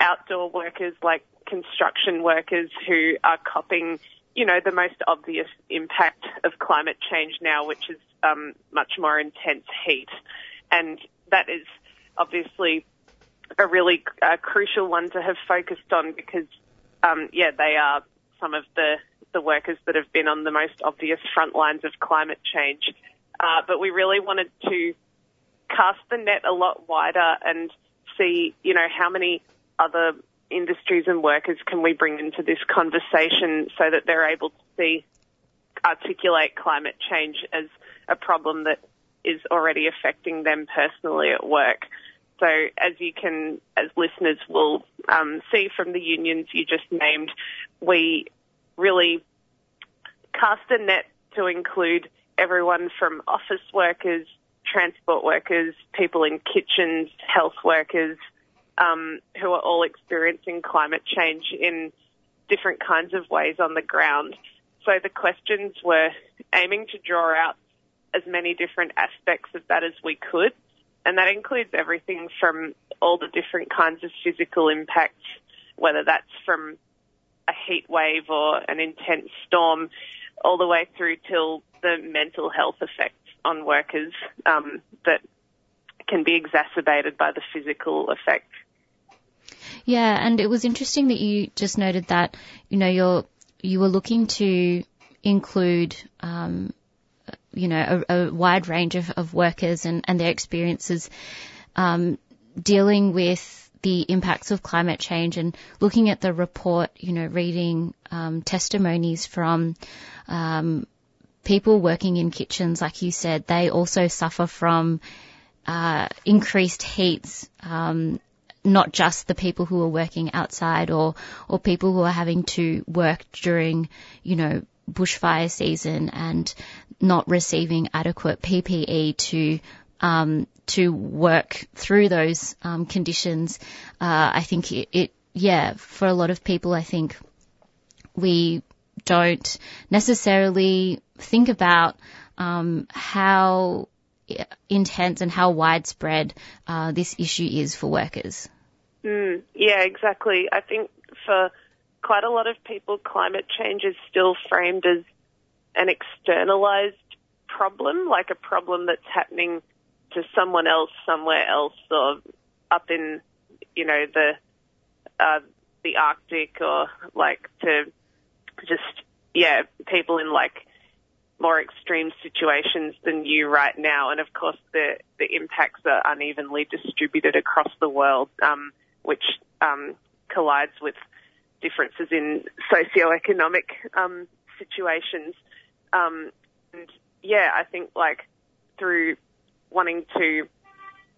outdoor workers like construction workers who are copping, you know, the most obvious impact of climate change now, which is um, much more intense heat. And that is obviously a really uh, crucial one to have focused on because, um, yeah, they are some of the, the workers that have been on the most obvious front lines of climate change. Uh, but we really wanted to cast the net a lot wider and see, you know, how many other industries and workers can we bring into this conversation so that they're able to see, articulate climate change as a problem that is already affecting them personally at work. So as you can, as listeners will um, see from the unions you just named, we really cast a net to include everyone from office workers, transport workers, people in kitchens, health workers, um, who are all experiencing climate change in different kinds of ways on the ground. So the questions were aiming to draw out as many different aspects of that as we could. And that includes everything from all the different kinds of physical impacts, whether that's from a heat wave or an intense storm, all the way through till the mental health effects on workers um, that can be exacerbated by the physical effects. Yeah, and it was interesting that you just noted that you know you're you were looking to include um, you know a, a wide range of, of workers and, and their experiences um, dealing with the impacts of climate change and looking at the report, you know, reading um, testimonies from um, people working in kitchens, like you said, they also suffer from uh, increased heats. Um, not just the people who are working outside or or people who are having to work during, you know, bushfire season and not receiving adequate PPE to um, to work through those um, conditions. Uh, I think it, it, yeah, for a lot of people, I think we don't necessarily think about um, how intense and how widespread uh, this issue is for workers. Mm, yeah, exactly. I think for quite a lot of people, climate change is still framed as an externalized problem, like a problem that's happening to someone else somewhere else or up in, you know, the, uh, the Arctic or like to just, yeah, people in like more extreme situations than you right now, and of course the the impacts are unevenly distributed across the world, um, which um, collides with differences in socioeconomic um, situations. Um, and yeah, I think like through wanting to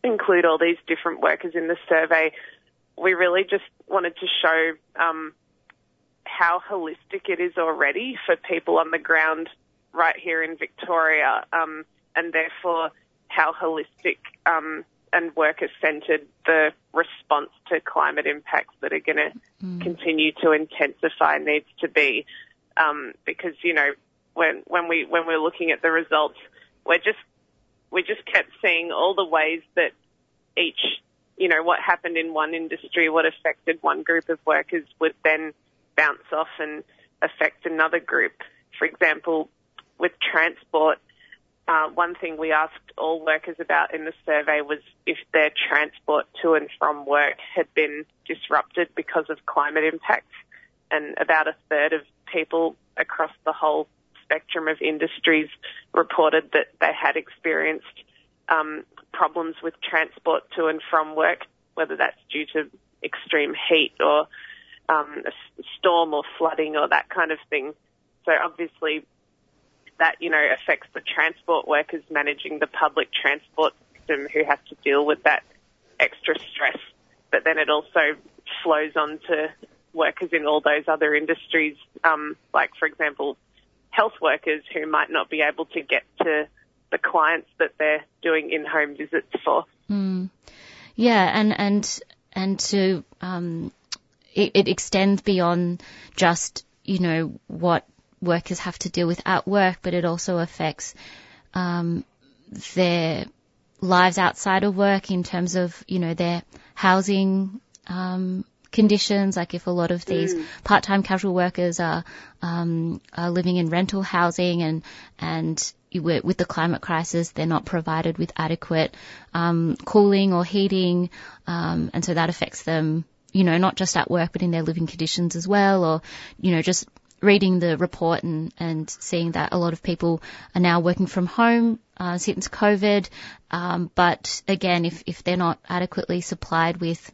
include all these different workers in the survey, we really just wanted to show um, how holistic it is already for people on the ground right here in Victoria, um, and therefore how holistic um, and worker-centred the response to climate impacts that are going to Mm. continue to intensify needs to be. Um, because you know when when we when we're looking at the results, we're just we just kept seeing all the ways that each you know what happened in one industry, what affected one group of workers would then bounce off and affect another group. For example, with transport, uh, one thing we asked all workers about in the survey was if their transport to and from work had been disrupted because of climate impacts. And about a third of people across the whole spectrum of industries reported that they had experienced um, problems with transport to and from work, whether that's due to extreme heat or um, a storm or flooding or that kind of thing. So obviously that, you know, affects the transport workers managing the public transport system who have to deal with that extra stress. But then it also flows on to workers in all those other industries, um, like, for example, health workers who might not be able to get to the clients that they're doing in-home visits for. Mm. Yeah, and and and to um, it, it extends beyond just you know what workers have to deal with at work, but it also affects um, their lives outside of work in terms of you know their housing um, conditions. Like if a lot of these Mm. part-time casual workers are um, are living in rental housing and and with with the climate crisis, they're not provided with adequate um, cooling or heating, um, and so that affects them. You know, not just at work, but in their living conditions as well, or you know, just reading the report and, and seeing that a lot of people are now working from home uh, since COVID. Um, but again, if, if they're not adequately supplied with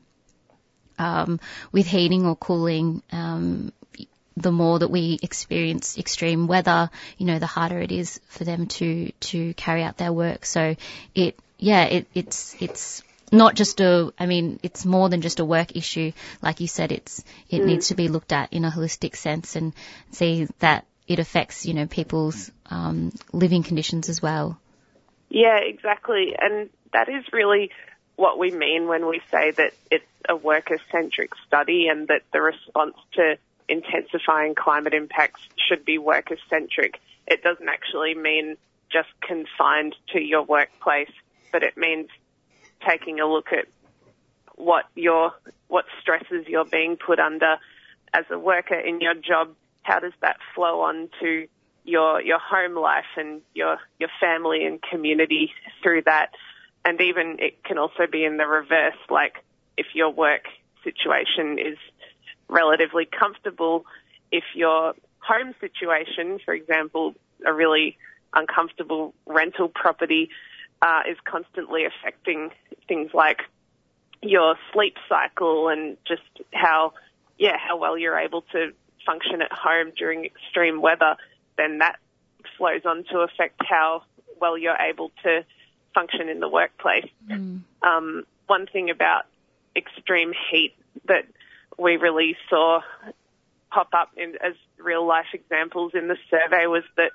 um, with heating or cooling, um, the more that we experience extreme weather, you know, the harder it is for them to to carry out their work. So it, yeah, it, it's it's not just a, I mean, it's more than just a work issue. Like you said, it's it Mm. needs to be looked at in a holistic sense and see that it affects, you know, people's um, living conditions as well. Yeah, exactly. And that is really what we mean when we say that it's a worker-centric study and that the response to intensifying climate impacts should be worker-centric. It doesn't actually mean just confined to your workplace, but it means taking a look at what your what stresses you're being put under as a worker in your job. How does that flow on to your your home life and your your family and community through that? And even it can also be in the reverse, like if your work situation is relatively comfortable, if your home situation, for example, a really uncomfortable rental property, uh, is constantly affecting things like your sleep cycle and just how, yeah, how well you're able to function at home during extreme weather, then that flows on to affect how well you're able to function in the workplace. Um, one thing about extreme heat that we really saw pop up in, as real life examples in the survey was that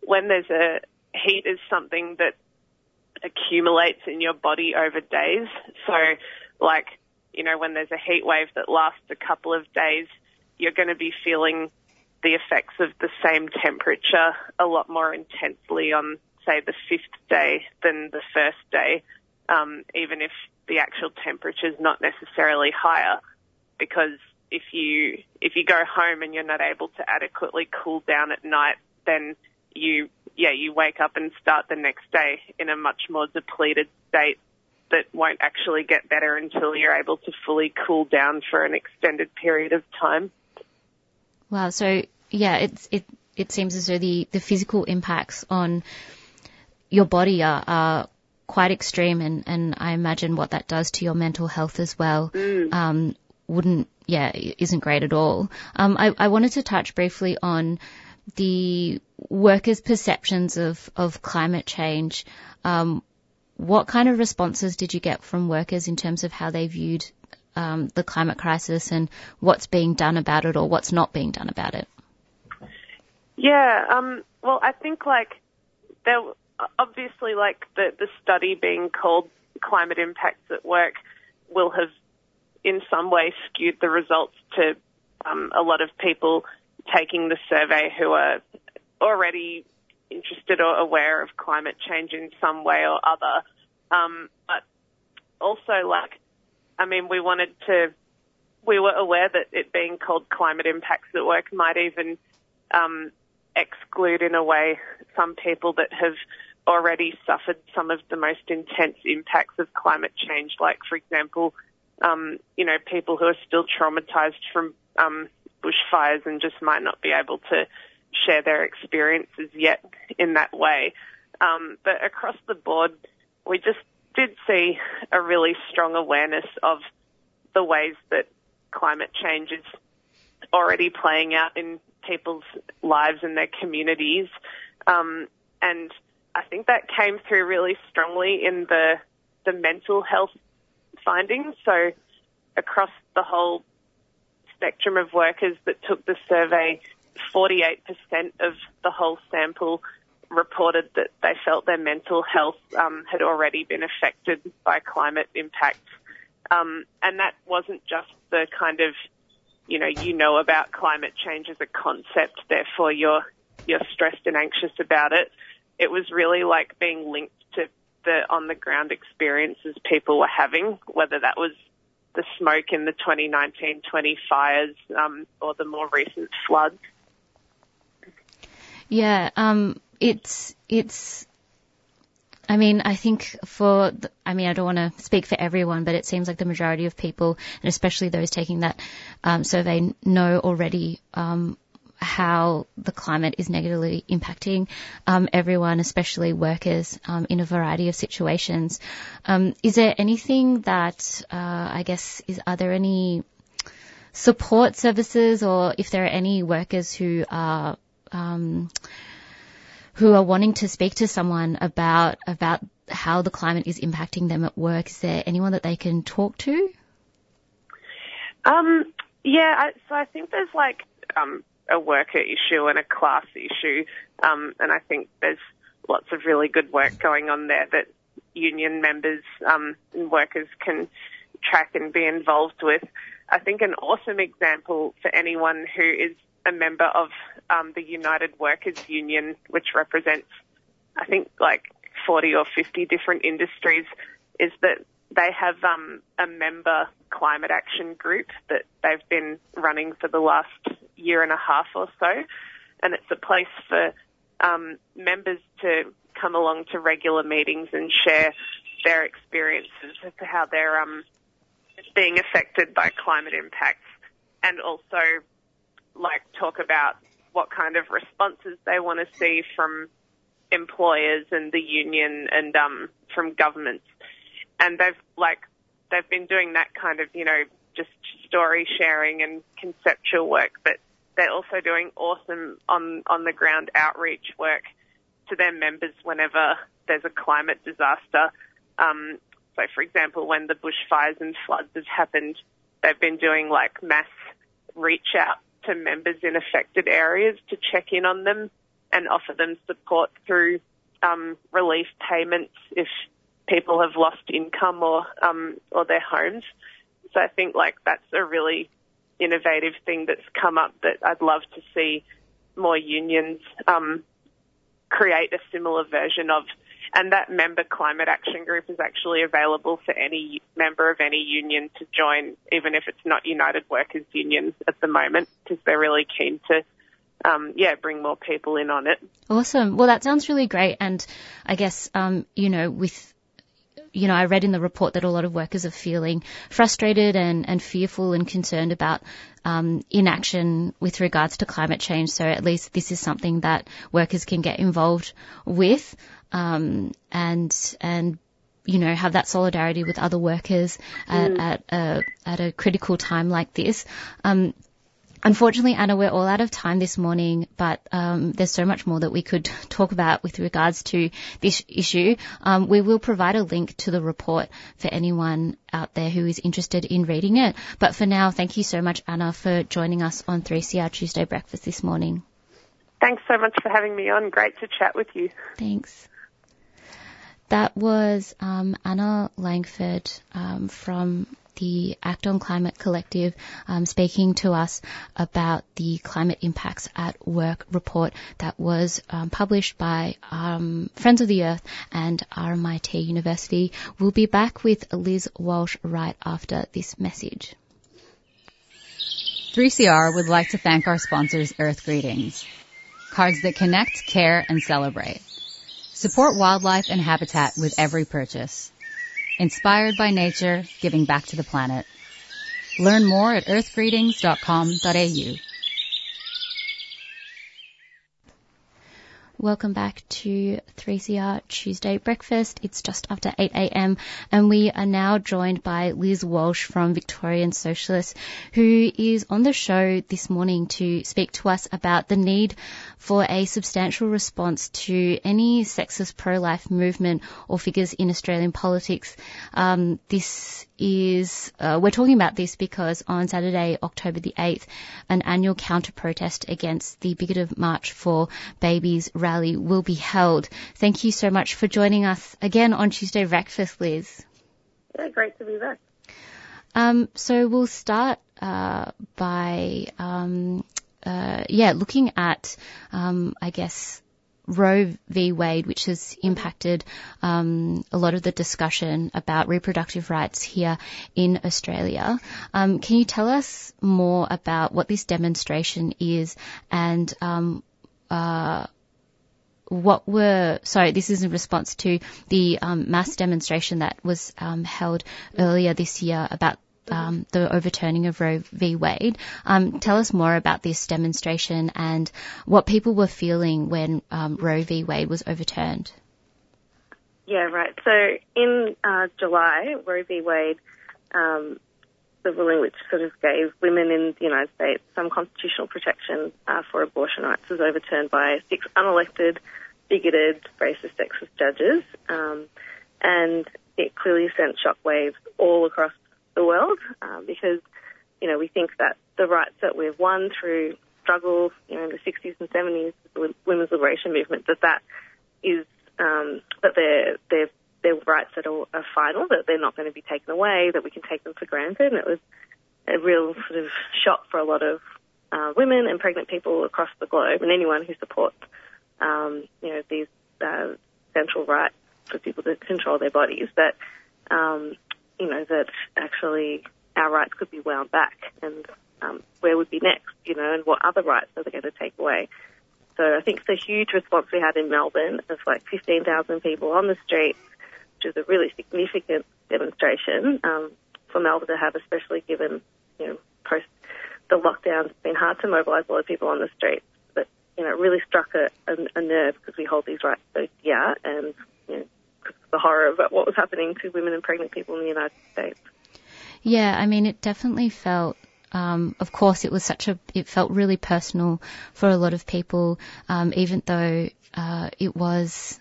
when there's a heat is something that accumulates in your body over days. So, like, you know, when there's a heat wave that lasts a couple of days, you're going to be feeling the effects of the same temperature a lot more intensely on, say, the fifth day than the first day, um, even if the actual temperature is not necessarily higher. Because if you if you go home and you're not able to adequately cool down at night, then you yeah you wake up and start the next day in a much more depleted state that won't actually get better until you're able to fully cool down for an extended period of time. Wow. So yeah, it's it it seems as though the, the physical impacts on your body are, are quite extreme and, and I imagine what that does to your mental health as well. Um, wouldn't, yeah, isn't great at all. Um, I, I wanted to touch briefly on the workers' perceptions of, of climate change. Um, what kind of responses did you get from workers in terms of how they viewed um, the climate crisis and what's being done about it or what's not being done about it? Yeah, um, well, I think like there obviously like the the study being called climate impacts at work will have in some way skewed the results to um, a lot of people taking the survey who are already interested or aware of climate change in some way or other. Um, but also, like, I mean, we wanted to, we were aware that it being called climate impacts at work might even um, exclude, in a way, some people that have already suffered some of the most intense impacts of climate change, like, for example, um, you know, people who are still traumatized from um, bushfires and just might not be able to share their experiences yet in that way. Um, but across the board, we just did see a really strong awareness of the ways that climate change is already playing out in people's lives and their communities. Um, and I think that came through really strongly in the the mental health findings. So across the whole spectrum of workers that took the survey, 48% of the whole sample reported that they felt their mental health um, had already been affected by climate impacts. Um, and that wasn't just the kind of, you know, you know about climate change as a concept, therefore you're you're stressed and anxious about it. It was really like being linked to the on the ground experiences people were having, whether that was the smoke in the 2019-20 fires um, or the more recent floods. Yeah, um, it's it's. I mean, I think for, I mean, I don't want to speak for everyone, but it seems like the majority of people, and especially those taking that um, survey, know already um, how the climate is negatively impacting um, everyone, especially workers, um, in a variety of situations. Um, is there anything that uh, I guess is are there any support services, or if there are any workers who are um, who are wanting to speak to someone about about how the climate is impacting them at work? Is there anyone that they can talk to? Um, yeah, I, so I think there's like um, a worker issue and a class issue, um, and I think there's lots of really good work going on there that union members um, and workers can track and be involved with. I think an awesome example for anyone who is a member of um, the United Workers Union, which represents, I think, like 40 or 50 different industries, is that they have um, a member climate action group that they've been running for the last year and a half or so, and it's a place for um, members to come along to regular meetings and share their experiences as to how they're um, being affected by climate impacts, and also like talk about what kind of responses they want to see from employers and the union and um, from governments. And they've like they've been doing that kind of you know just story sharing and conceptual work, but they're also doing awesome on on the ground outreach work to their members whenever there's a climate disaster. Um, so, for example, when the bushfires and floods have happened, they've been doing like mass reach out to members in affected areas to check in on them and offer them support through um, relief payments if people have lost income or um, or their homes. So I think like that's a really innovative thing that's come up that I'd love to see more unions um, create a similar version of. And that member climate action group is actually available for any member of any union to join, even if it's not United Workers Union at the moment, because they're really keen to, um, yeah, bring more people in on it. Awesome. Well, that sounds really great. And I guess, um, you know, with you know, I read in the report that a lot of workers are feeling frustrated and, and fearful and concerned about um, inaction with regards to climate change. So at least this is something that workers can get involved with um, and and you know have that solidarity with other workers at, at a at a critical time like this. Um, Unfortunately, Anna, we're all out of time this morning, but um, there's so much more that we could talk about with regards to this issue. Um, we will provide a link to the report for anyone out there who is interested in reading it. But for now, thank you so much, Anna, for joining us on 3CR Tuesday Breakfast this morning. Thanks so much for having me on. Great to chat with you. Thanks. That was um, Anna Langford um, from the Act on Climate Collective um, speaking to us about the Climate Impacts at Work report that was um, published by um, Friends of the Earth and RMIT University. We'll be back with Liz Walsh right after this message. 3CR would like to thank our sponsors, Earth Greetings. Cards that connect, care, and celebrate. Support wildlife and habitat with every purchase. Inspired by nature, giving back to the planet. Learn more at earthgreetings.com.au. Welcome back to 3CR Tuesday Breakfast. It's just after 8 a.m. and we are now joined by Liz Walsh from Victorian Socialists who is on the show this morning to speak to us about the need for a substantial response to any sexist pro-life movement or figures in Australian politics. Um, this is, uh, we're talking about this because on Saturday, October the 8th, an annual counter protest against the bigoted March for Babies rally will be held. Thank you so much for joining us again on Tuesday Breakfast, Liz. Yeah, great to be back. Um, so we'll start uh, by, um, uh, yeah, looking at, um, I guess, Roe v. Wade, which has impacted um, a lot of the discussion about reproductive rights here in Australia. Um, can you tell us more about what this demonstration is and um, uh, what were sorry this is in response to the um, mass demonstration that was um, held earlier this year about um, the overturning of Roe v. Wade. Um, tell us more about this demonstration and what people were feeling when um, Roe v. Wade was overturned. Yeah, right. So in uh, July, Roe v. Wade, um, the ruling which sort of gave women in the United States some constitutional protection uh, for abortion rights was overturned by six unelected, bigoted, racist, sexist judges. Um, and it clearly sent shockwaves all across the world uh, because, you know, we think that the rights that we've won through struggle, you know, in the 60s and 70s, the women's liberation movement, that that is, um, that they're, they're, they're rights that are, are final, that they're not going to be taken away, that we can take them for granted. And it was a real sort of shock for a lot of uh, women and pregnant people across the globe and anyone who supports, um, you know, these uh, central rights for people to control their bodies. That, um, you know, that actually our rights could be wound back and um, where would be next, you know, and what other rights are they going to take away. So I think the huge response we had in Melbourne of like 15,000 people on the streets, which is a really significant demonstration um, for Melbourne to have, especially given, you know, post the lockdown, it's been hard to mobilise a lot of people on the streets. But, you know, it really struck a, a, a nerve because we hold these rights so dear and, you know, the horror of what was happening to women and pregnant people in the United States. Yeah, I mean, it definitely felt. Um, of course, it was such a. It felt really personal for a lot of people, um, even though uh, it was.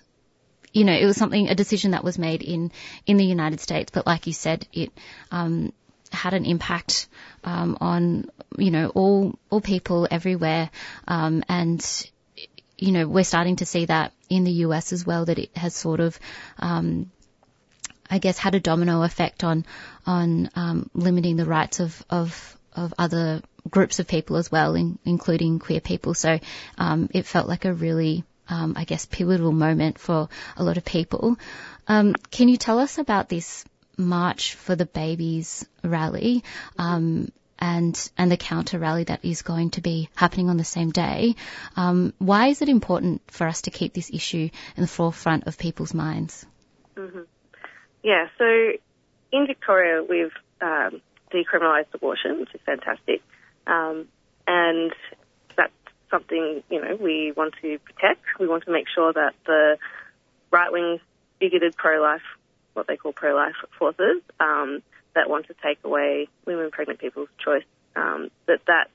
You know, it was something, a decision that was made in in the United States, but like you said, it um, had an impact um, on you know all all people everywhere, um, and you know we're starting to see that in the US as well that it has sort of um, I guess had a domino effect on on um, limiting the rights of of of other groups of people as well, in, including queer people. So um, it felt like a really um, I guess pivotal moment for a lot of people. Um, can you tell us about this March for the Babies rally? Um, and and the counter rally that is going to be happening on the same day. Um, why is it important for us to keep this issue in the forefront of people's minds? hmm yeah, so in Victoria we've um, decriminalised abortion, which is fantastic, um, and something you know we want to protect. We want to make sure that the right-wing, bigoted pro-life, what they call pro-life forces, um, that want to take away women, pregnant people's choice, um, that that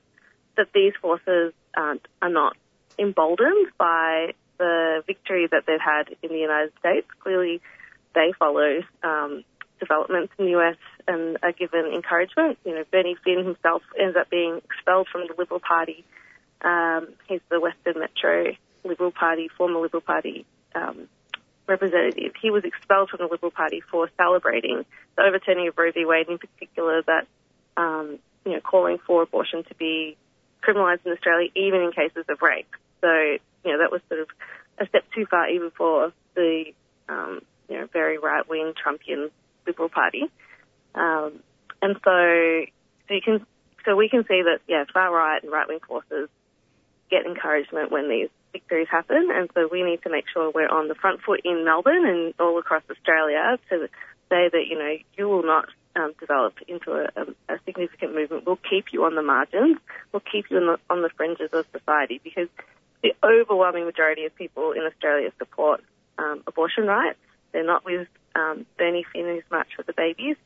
that these forces aren't, are not emboldened by the victory that they've had in the United States. Clearly, they follow um, developments in the US and are given encouragement. You know, Bernie Finn himself ends up being expelled from the Liberal Party. Um, he's the Western Metro Liberal Party, former Liberal Party um, representative. He was expelled from the Liberal Party for celebrating the overturning of Roe v. Wade, in particular that um, you know calling for abortion to be criminalised in Australia, even in cases of rape. So you know that was sort of a step too far, even for the um, you know very right wing Trumpian Liberal Party. Um, and so so you can so we can see that yeah far right and right wing forces get encouragement when these victories happen, and so we need to make sure we're on the front foot in Melbourne and all across Australia to say that you know you will not um, develop into a, a, significant movement. We'll keep you on the margins. We'll keep you the, on the fringes of society because the overwhelming majority of people in Australia support um, abortion rights. They're not with um, Bernie Finn as much for the Babies,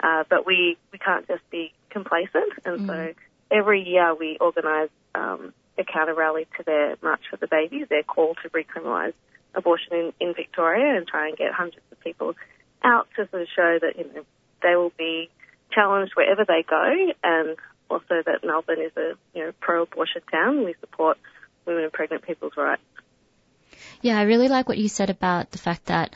uh, but we we can't just be complacent, and so every year we organise um, a counter rally to their March for the Babies, their call to recriminalise abortion in, in Victoria and try and get hundreds of people out to sort of show that you know they will be challenged wherever they go, and also that Melbourne is a you know pro-abortion town. We support women and pregnant people's rights. Yeah, I really like what you said about the fact that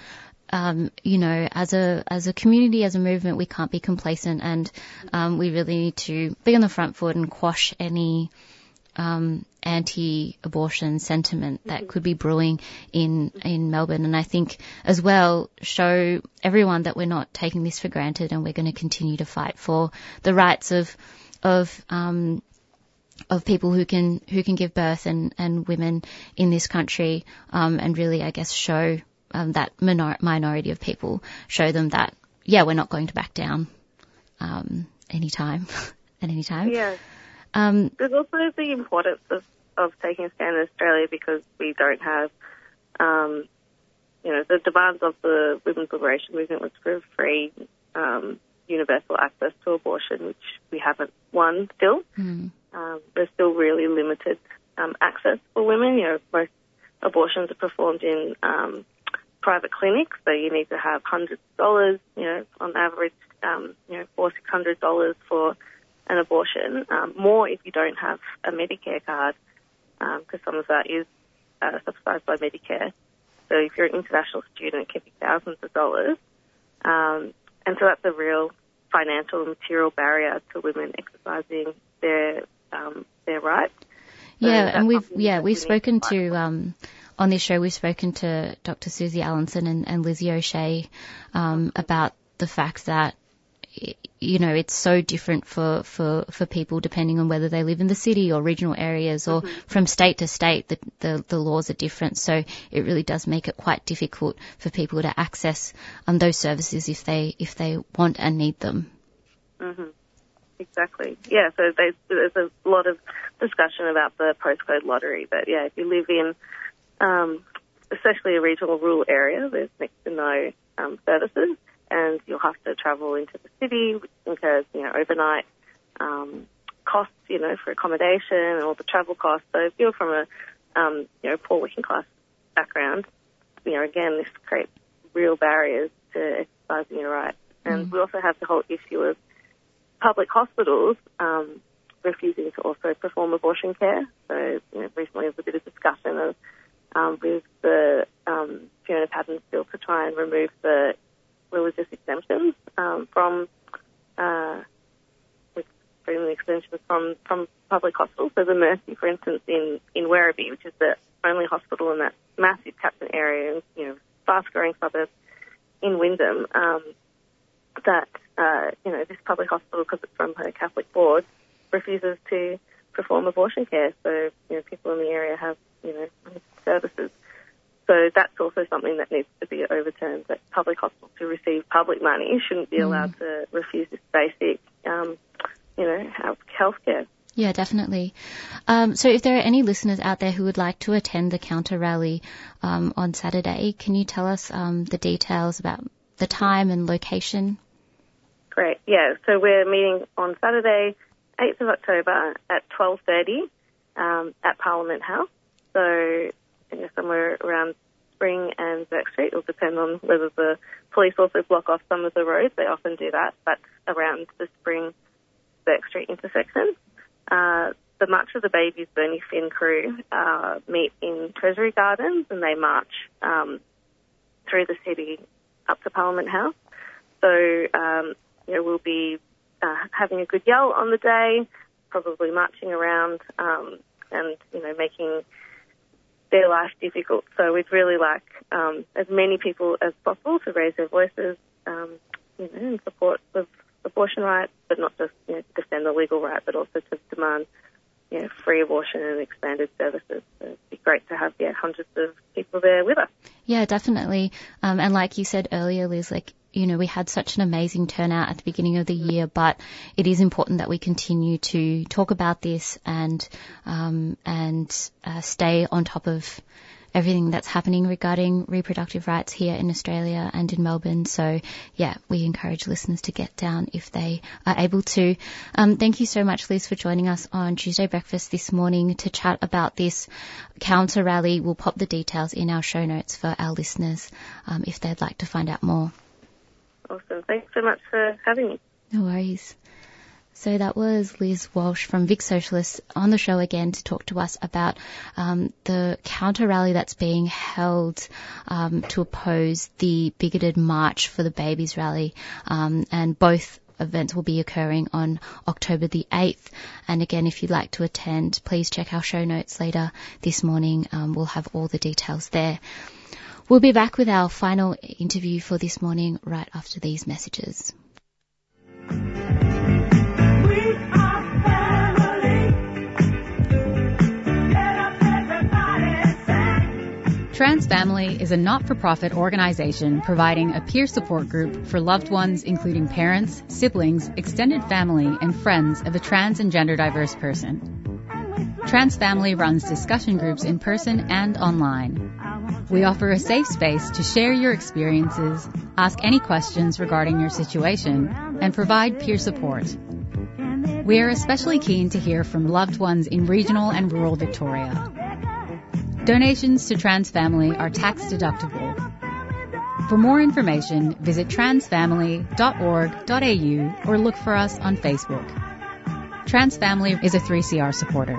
um, you know, as a as a community, as a movement, we can't be complacent, and um, we really need to be on the front foot and quash any um, anti-abortion sentiment that could be brewing in in Melbourne. And I think as well show everyone that we're not taking this for granted, and we're going to continue to fight for the rights of of um, of people who can who can give birth and, and women in this country, um, and really, I guess, show um, that minor- minority of people, show them that yeah, we're not going to back down um, anytime, at any time. Yeah. Um, There's also the importance of, of taking a stand in Australia because we don't have, um, you know, the demands of the women's liberation movement was for free, um, universal access to abortion, which we haven't won still. mm, Um, there's still really limited um, access for women. You know, most abortions are performed in um, private clinics, so you need to have hundreds of dollars. You know, on average, um, you know, four six hundred dollars for an abortion. Um, more if you don't have a Medicare card, because some of that is uh, subsidised by Medicare. So if you're an international student, it can be thousands of dollars. Um, and so that's a real financial and material barrier to women exercising their um, their rights. So Yeah, and we've yeah we've spoken to um, on this show we've spoken to Dr. Susie Allanson and, and Lizzie O'Shea um, about the fact that you know it's so different for, for, for people depending on whether they live in the city or regional areas or from state to state the, the the laws are different so it really does make it quite difficult for people to access um, those services if they if they want and need them. hmm Exactly. Yeah. So there's, there's a lot of discussion about the postcode lottery, but yeah, if you live in, um, especially a regional rural area, there's next to no um, services, and you'll have to travel into the city, which incurs you know overnight um, costs, you know, for accommodation and all the travel costs. So if you're from a um, you know poor working class background, you know, again, this creates real barriers to exercising your rights. And we also have the whole issue of public hospitals um, refusing to also perform abortion care. So you know, recently there was a bit of discussion of, um, with the um, Fiona Patten's bill to try and remove the religious exemptions um, from uh, freedom exemptions from, from public hospitals. So the Mercy, for instance, in, in Werribee, which is the only hospital in that massive catchment area, you know, fast-growing suburb in Wyndham, um, that uh, you know this public hospital, because it's from her Catholic board, refuses to perform abortion care. So you know people in the area have you know services. So that's also something that needs to be overturned. That public hospitals who receive public money shouldn't be allowed to refuse this basic, um, you know, health healthcare. Yeah, definitely. Um, so if there are any listeners out there who would like to attend the counter rally um, on Saturday, can you tell us um, the details about the time and location? Great. Yeah. So we're meeting on Saturday, 8th of October at 12:30 um, at Parliament House. So I guess somewhere around Spring and Bourke Street. It'll depend on whether the police also block off some of the roads. They often do that, but around the Spring Bourke Street intersection. Uh, the March of the Babies Bernie Finn crew uh, meet in Treasury Gardens and they march um, through the city up to Parliament House. So um, you know, we'll be uh, having a good yell on the day, probably marching around um, and you know making their life difficult. So we'd really like um, as many people as possible to raise their voices, um, you know, in support of abortion rights, but not just you know, defend the legal right, but also to demand you know, free abortion and expanded services. So it'd be great to have yeah hundreds of people there with us. Yeah, definitely. Um, and like you said earlier, Liz, like, you know, we had such an amazing turnout at the beginning of the year, but it is important that we continue to talk about this and, um, and, uh, stay on top of everything that's happening regarding reproductive rights here in Australia and in Melbourne. So yeah, we encourage listeners to get down if they are able to. Um, thank you so much, Liz, for joining us on Tuesday Breakfast this morning to chat about this counter rally. We'll pop the details in our show notes for our listeners um, if they'd like to find out more. Awesome. Thanks so much for having me. No worries. So that was Liz Walsh from Vic Socialists on the show again to talk to us about um, the counter rally that's being held um, to oppose the bigoted March for the Babies rally, um, and both events will be occurring on October the 8th. And again, if you'd like to attend, please check our show notes later this morning. Um, we'll have all the details there. We'll be back with our final interview for this morning right after these messages. Trans Family is a not-for-profit organization providing a peer support group for loved ones including parents, siblings, extended family, and friends of a trans and gender diverse person. Trans Family runs discussion groups in person and online. We offer a safe space to share your experiences, ask any questions regarding your situation, and provide peer support. We are especially keen to hear from loved ones in regional and rural Victoria. Donations to TransFamily are tax deductible. For more information, visit transfamily.org.au or look for us on Facebook. TransFamily is a 3CR supporter.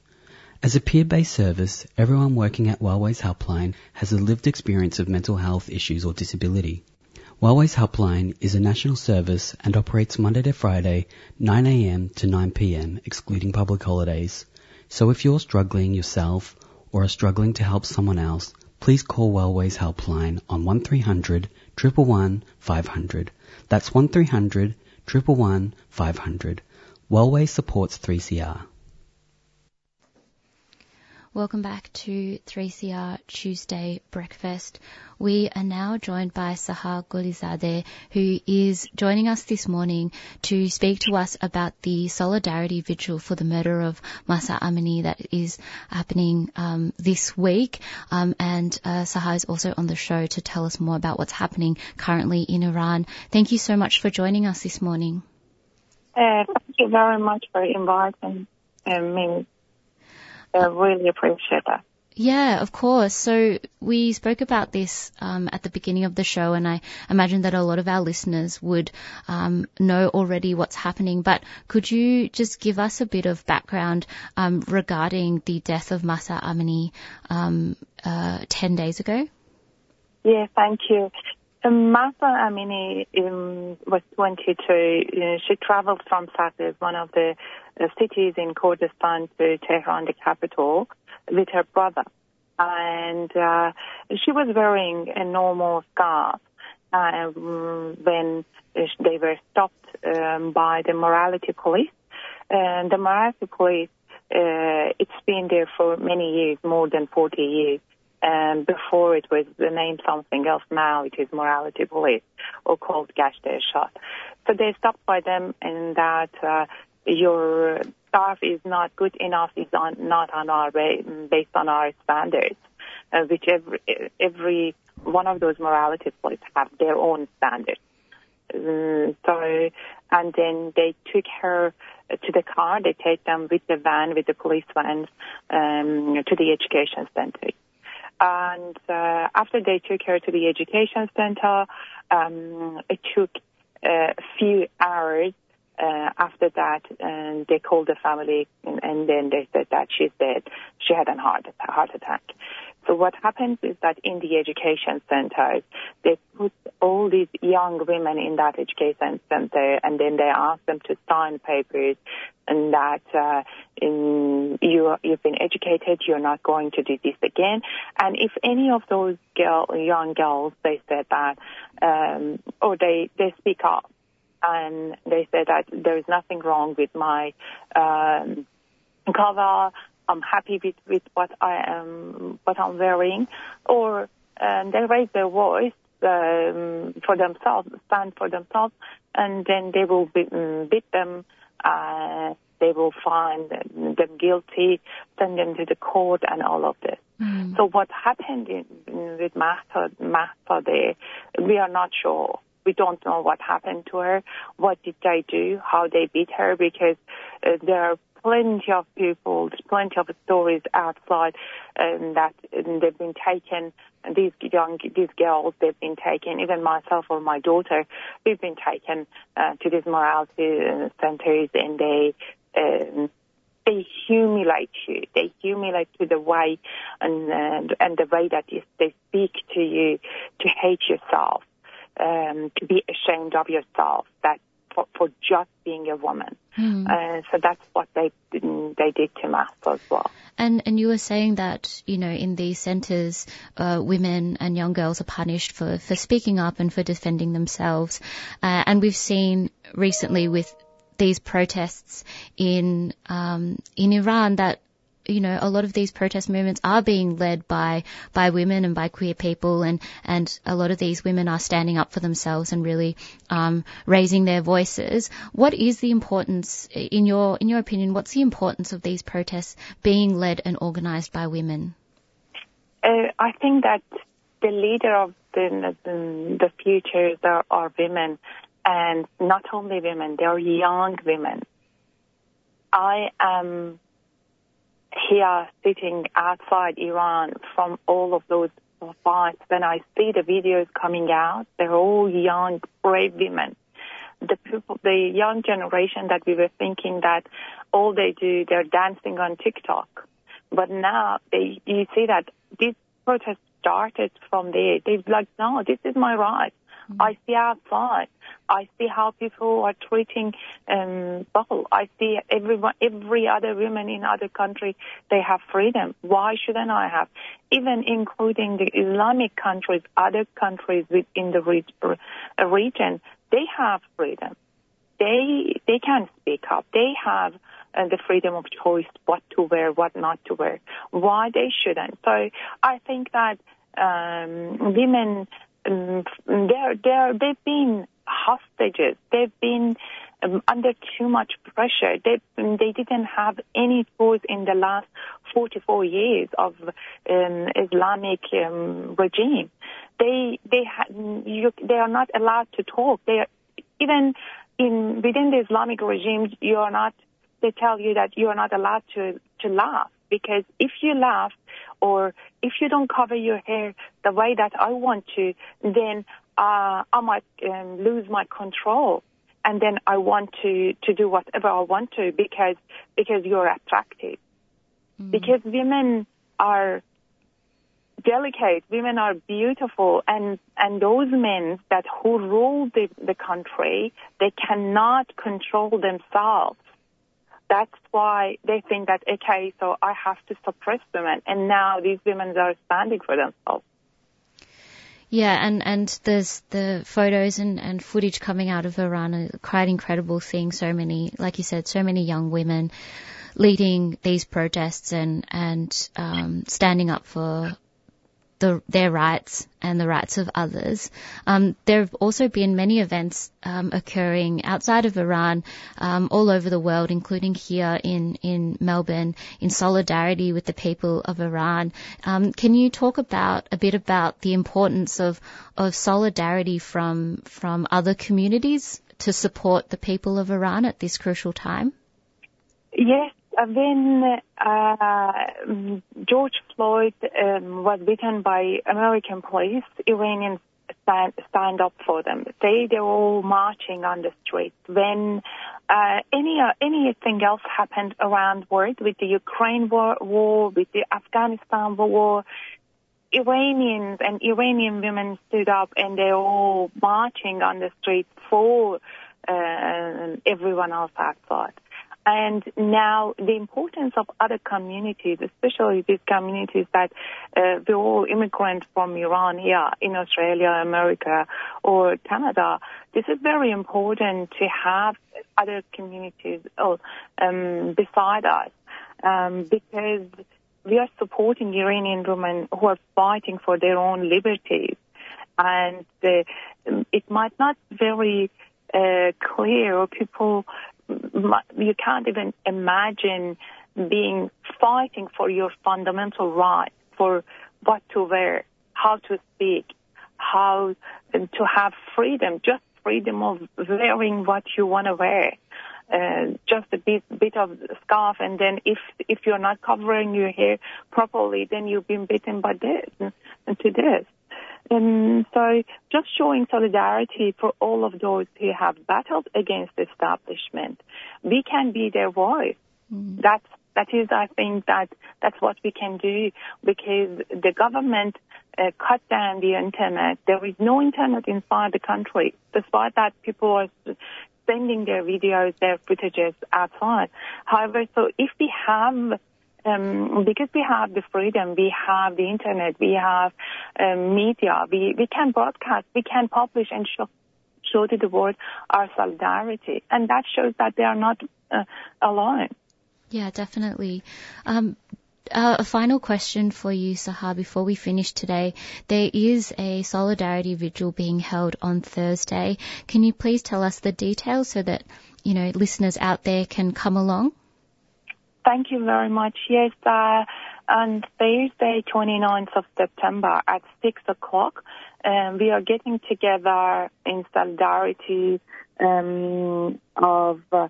As a peer-based service, everyone working at Wellways Helpline has a lived experience of mental health issues or disability. Wellways Helpline is a national service and operates Monday to Friday, 9am to 9pm, excluding public holidays. So if you're struggling yourself or are struggling to help someone else, please call Wellways Helpline on 1300 111 500. That's 1300 111 500. Wellways supports 3CR. Welcome back to 3CR Tuesday Breakfast. We are now joined by Sahar Golizadeh, who is joining us this morning to speak to us about the solidarity vigil for the murder of Mahsa Amini that is happening um, this week. Um, and uh, Sahar is also on the show to tell us more about what's happening currently in Iran. Thank you so much for joining us this morning. Uh, thank you very much for inviting uh, me. I really appreciate that. Yeah, of course. So we spoke about this um, at the beginning of the show, and I imagine that a lot of our listeners would um, know already what's happening. But could you just give us a bit of background um, regarding the death of Mahsa Amini um, uh, 10 days ago? Yeah, thank you. Um, Mahsa Amini um, was 22. Uh, she traveled from Saqqez, one of the uh, cities in Kurdistan, to Tehran, the capital, with her brother. And uh, she was wearing a normal scarf um, when they were stopped um, by the morality police. And the morality police, uh, it's been there for many years, more than 40 years. And before it was the name something else. Now it is morality police or called Shot. So they stopped by them and that uh, your staff is not good enough, is on, not on our ba- based on our standards, uh, which every, every one of those morality police have their own standards. Um, so, and then they took her to the car. They take them with the van, with the police vans, um, to the education center. And uh, after they took her to the education center, um, it took uh, a few hours after that, and they called the family, and, and then they said that she's dead. She had a heart heart attack. So what happens is that in the education centers, they put all these young women in that education center, and then they ask them to sign papers, and that uh, in, you you've been educated, you're not going to do this again. And if any of those girl, young girls, they said that, um, or they they speak up, and they said that there is nothing wrong with my um, cover. I'm happy with, with what I am, what I'm wearing, or um, they raise their voice um, for themselves, stand for themselves, and then they will be, um, beat them. Uh, they will find them guilty, send them to the court, and all of this. Mm. So what happened in, in, with Mahsa, Mahsa there, we are not sure. We don't know what happened to her. What did they do? How they beat her? Because uh, there are plenty of people, plenty of stories outside um, that um, they've been taken. These young, these girls, they've been taken. Even myself or my daughter, we've been taken uh, to these morality uh, centers, and they. Um, they humiliate you. They humiliate you the way and uh, and the way that you, they speak to you to hate yourself, um, to be ashamed of yourself. That for, for just being a woman. Mm. Uh, so that's what they they did to Mahsa as well. And and you were saying that you know in these centres, uh, women and young girls are punished for for speaking up and for defending themselves, uh, and we've seen recently with these protests in um, in Iran that you know a lot of these protest movements are being led by by women and by queer people and and a lot of these women are standing up for themselves and really um, raising their voices. What is the importance in your in your opinion what's the importance of these protests being led and organized by women? Uh, I think that the leader of the the, future are, are women and not only women they are young women. I am here sitting outside Iran from all of those fights, when I see the videos coming out, they're all young, brave women. The people, the young generation that we were thinking that all they do, they're dancing on TikTok. But now they, you see that this protest started from there. They're like, no, this is my right. I see outside. I see how people are treating um, people. I see everyone, every other woman in other country, they have freedom. Why shouldn't I have? Even including the Islamic countries, other countries within the re- region, they have freedom. They they can speak up. They have uh, the freedom of choice, what to wear, what not to wear. Why they shouldn't? So I think that um, women um, they're, they're, they've been hostages. They've been um, under too much pressure. They, they didn't have any choice in the last 44 years of um, Islamic um, regime. They, they, ha- you, they are not allowed to talk. They are, even in, within the Islamic regime, you are not, they tell you that you are not allowed to, to laugh. Because if you laugh or if you don't cover your hair the way that I want to, then uh, I might um, lose my control. And then I want to, to do whatever I want to because, because you're attractive. Because women are delicate, women are beautiful, and, and those men that who rule the, the country, they cannot control themselves. That's why they think that, okay, so I have to suppress women. And now these women are standing for themselves. Yeah, and, and there's the photos and, and footage coming out of Iran are quite incredible seeing so many, like you said, so many young women leading these protests and, and, um, standing up for the, their rights and the rights of others. Um, there have also been many events um, occurring outside of Iran, um, all over the world, including here in in Melbourne, in solidarity with the people of Iran. Um, can you talk about a bit about the importance of of solidarity from from other communities to support the people of Iran at this crucial time? Yes, when uh, George Floyd um, was beaten by American police, Iranians stand, stand up for them. They they're all marching on the streets. When uh, any uh, anything else happened around the world with the Ukraine war, war with the Afghanistan war, Iranians and Iranian women stood up and they're all marching on the streets for uh, everyone else outside. And now the importance of other communities, especially these communities that uh, they're all immigrants from Iran here in Australia, America, or Canada. This is very important to have other communities oh, um, beside us um, because we are supporting Iranian women who are fighting for their own liberties. And uh, it might not very uh, clear or people you can't even imagine being fighting for your fundamental right for what to wear, how to speak, how to have freedom, just freedom of wearing what you want to wear. Uh, just a bit, bit of scarf, and then if if you're not covering your hair properly, then you've been bitten by this and to this. And so just showing solidarity for all of those who have battled against the establishment. We can be their voice. Mm. That's, that is, I think that that's what we can do because the government uh, cut down the internet. There is no internet inside the country. Despite that, people are sending their videos, their footages outside. However, so if we have um, because we have the freedom, we have the internet, we have um, media, we, we can broadcast, we can publish and show, show to the world our solidarity. And that shows that they are not uh, alone. Yeah, definitely. Um, uh, a final question for you, Sahar, before we finish today. There is a solidarity vigil being held on Thursday. Can you please tell us the details so that, you know, listeners out there can come along? Thank you very much. Yes, uh, on Thursday, 29th of September at 6 o'clock, um, we are getting together in solidarity um, of, uh,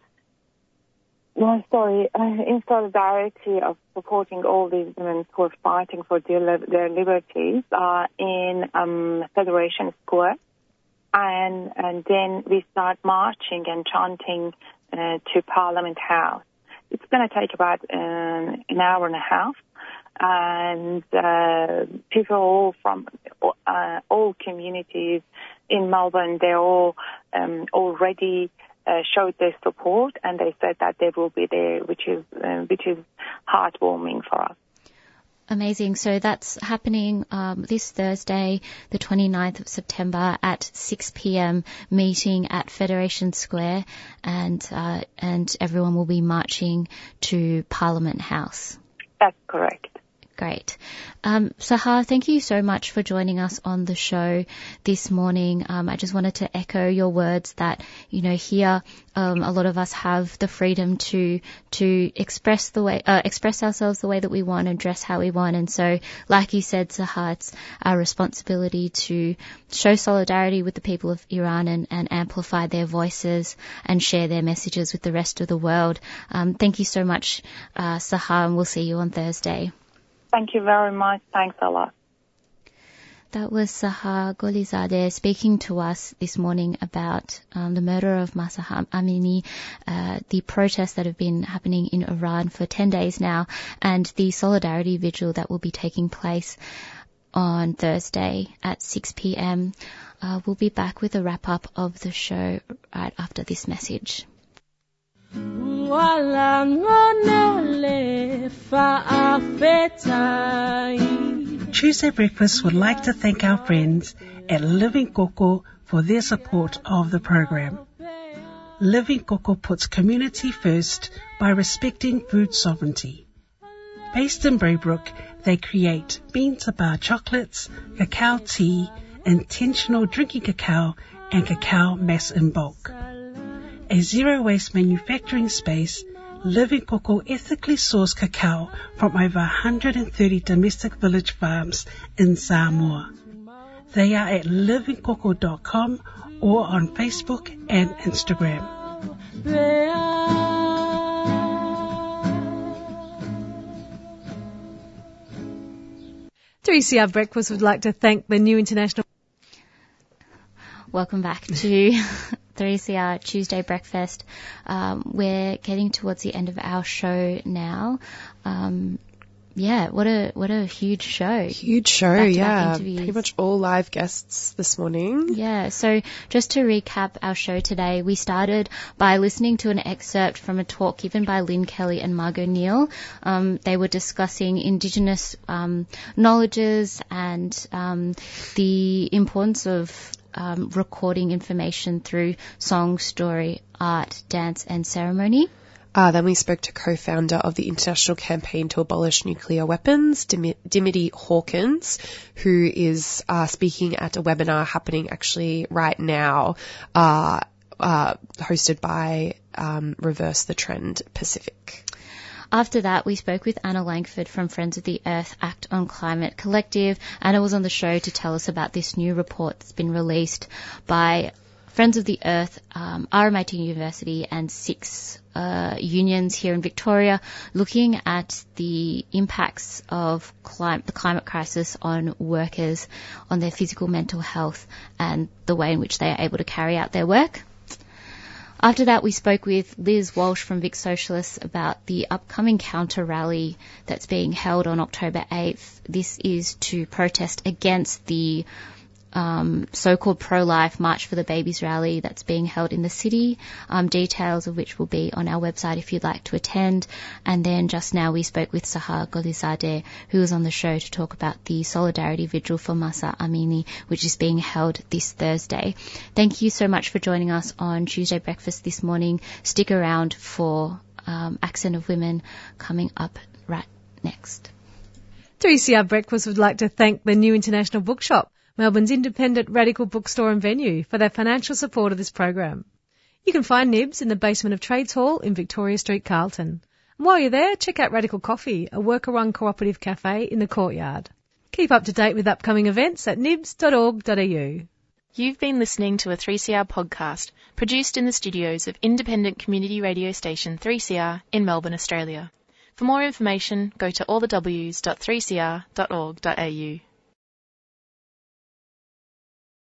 no, sorry, uh, in solidarity of supporting all these women who are fighting for their, their liberties uh, in um, Federation Square. And, and then we start marching and chanting uh, to Parliament House. It's going to take about um, an hour and a half, and uh, people from uh, all communities in Melbourne, they all um, already uh, showed their support, and they said that they will be there, which is uh, which is heartwarming for us. Amazing. So that's happening um, this Thursday, the 29th of September at 6 p.m. meeting at Federation Square, and uh, and everyone will be marching to Parliament House. That's correct. Great. Um, Sahar, thank you so much for joining us on the show this morning. Um, I just wanted to echo your words that, you know, here um, a lot of us have the freedom to to express the way uh, express ourselves the way that we want and dress how we want. And so, like you said, Sahar, it's our responsibility to show solidarity with the people of Iran and, and amplify their voices and share their messages with the rest of the world. Um, thank you so much, uh, Sahar, and we'll see you on Thursday. Thank you very much. Thanks a lot. That was Sahar Golizadeh speaking to us this morning about um, the murder of Mahsa Amini, uh, the protests that have been happening in Iran for 10 days now, and the solidarity vigil that will be taking place on Thursday at 6 p.m. Uh, we'll be back with a wrap up of the show right after this message. Tuesday Breakfast would like to thank our friends at Living Coco for their support of the program. Living Coco puts community first by respecting food sovereignty. Based in Braybrook, they create bean to bar chocolates, cacao tea, intentional drinking cacao, and cacao mass in bulk. A zero waste manufacturing space, Living Coco ethically sourced cacao from over 130 domestic village farms in Samoa. They are at livingcoco.com or on Facebook and Instagram. 3CR Breakfast would like to thank the New International. Welcome back to 3CR Tuesday Breakfast. Um, we're getting towards the end of our show now. Um, yeah, what a what a huge show. Huge show, Back-to-back yeah. interviews. Pretty much all live guests this morning. Yeah, so just to recap our show today, we started by listening to an excerpt from a talk given by Lynne Kelly and Margo Neale. Um, they were discussing Indigenous um, knowledges and um, the importance of um, recording information through song, story, art, dance, and ceremony. Uh, then we spoke to co-founder of the International Campaign to Abolish Nuclear Weapons, Dim- Dimity Hawkins, who is uh, speaking at a webinar happening actually right now, uh, uh, hosted by um, Reverse the Trend Pacific. After that, we spoke with Anna Langford from Friends of the Earth Act on Climate Collective. Anna was on the show to tell us about this new report that's been released by Friends of the Earth, um, RMIT University, and six uh, unions here in Victoria, looking at the impacts of clim- the climate crisis on workers, on their physical, mental health, and the way in which they are able to carry out their work. After that, we spoke with Liz Walsh from Vic Socialists about the upcoming counter rally that's being held on October 8th. This is to protest against the um, so-called pro-life March for the Babies rally that's being held in the city, um, details of which will be on our website if you'd like to attend. And then just now we spoke with Sahar Golizadeh, who was on the show to talk about the Solidarity Vigil for Mahsa Amini, which is being held this Thursday. Thank you so much for joining us on Tuesday Breakfast this morning. Stick around for um, Accent of Women coming up right next. 3CR Breakfast would like to thank the New International Bookshop, Melbourne's independent radical bookstore and venue, for their financial support of this program. You can find Nibs in the basement of Trades Hall in Victoria Street, Carlton. And while you're there, check out Radical Coffee, a worker-run cooperative cafe in the courtyard. Keep up to date with upcoming events at nibs.org.au. You've been listening to a 3CR podcast produced in the studios of independent community radio station 3CR in Melbourne, Australia. For more information, go to allthews.3cr.org.au.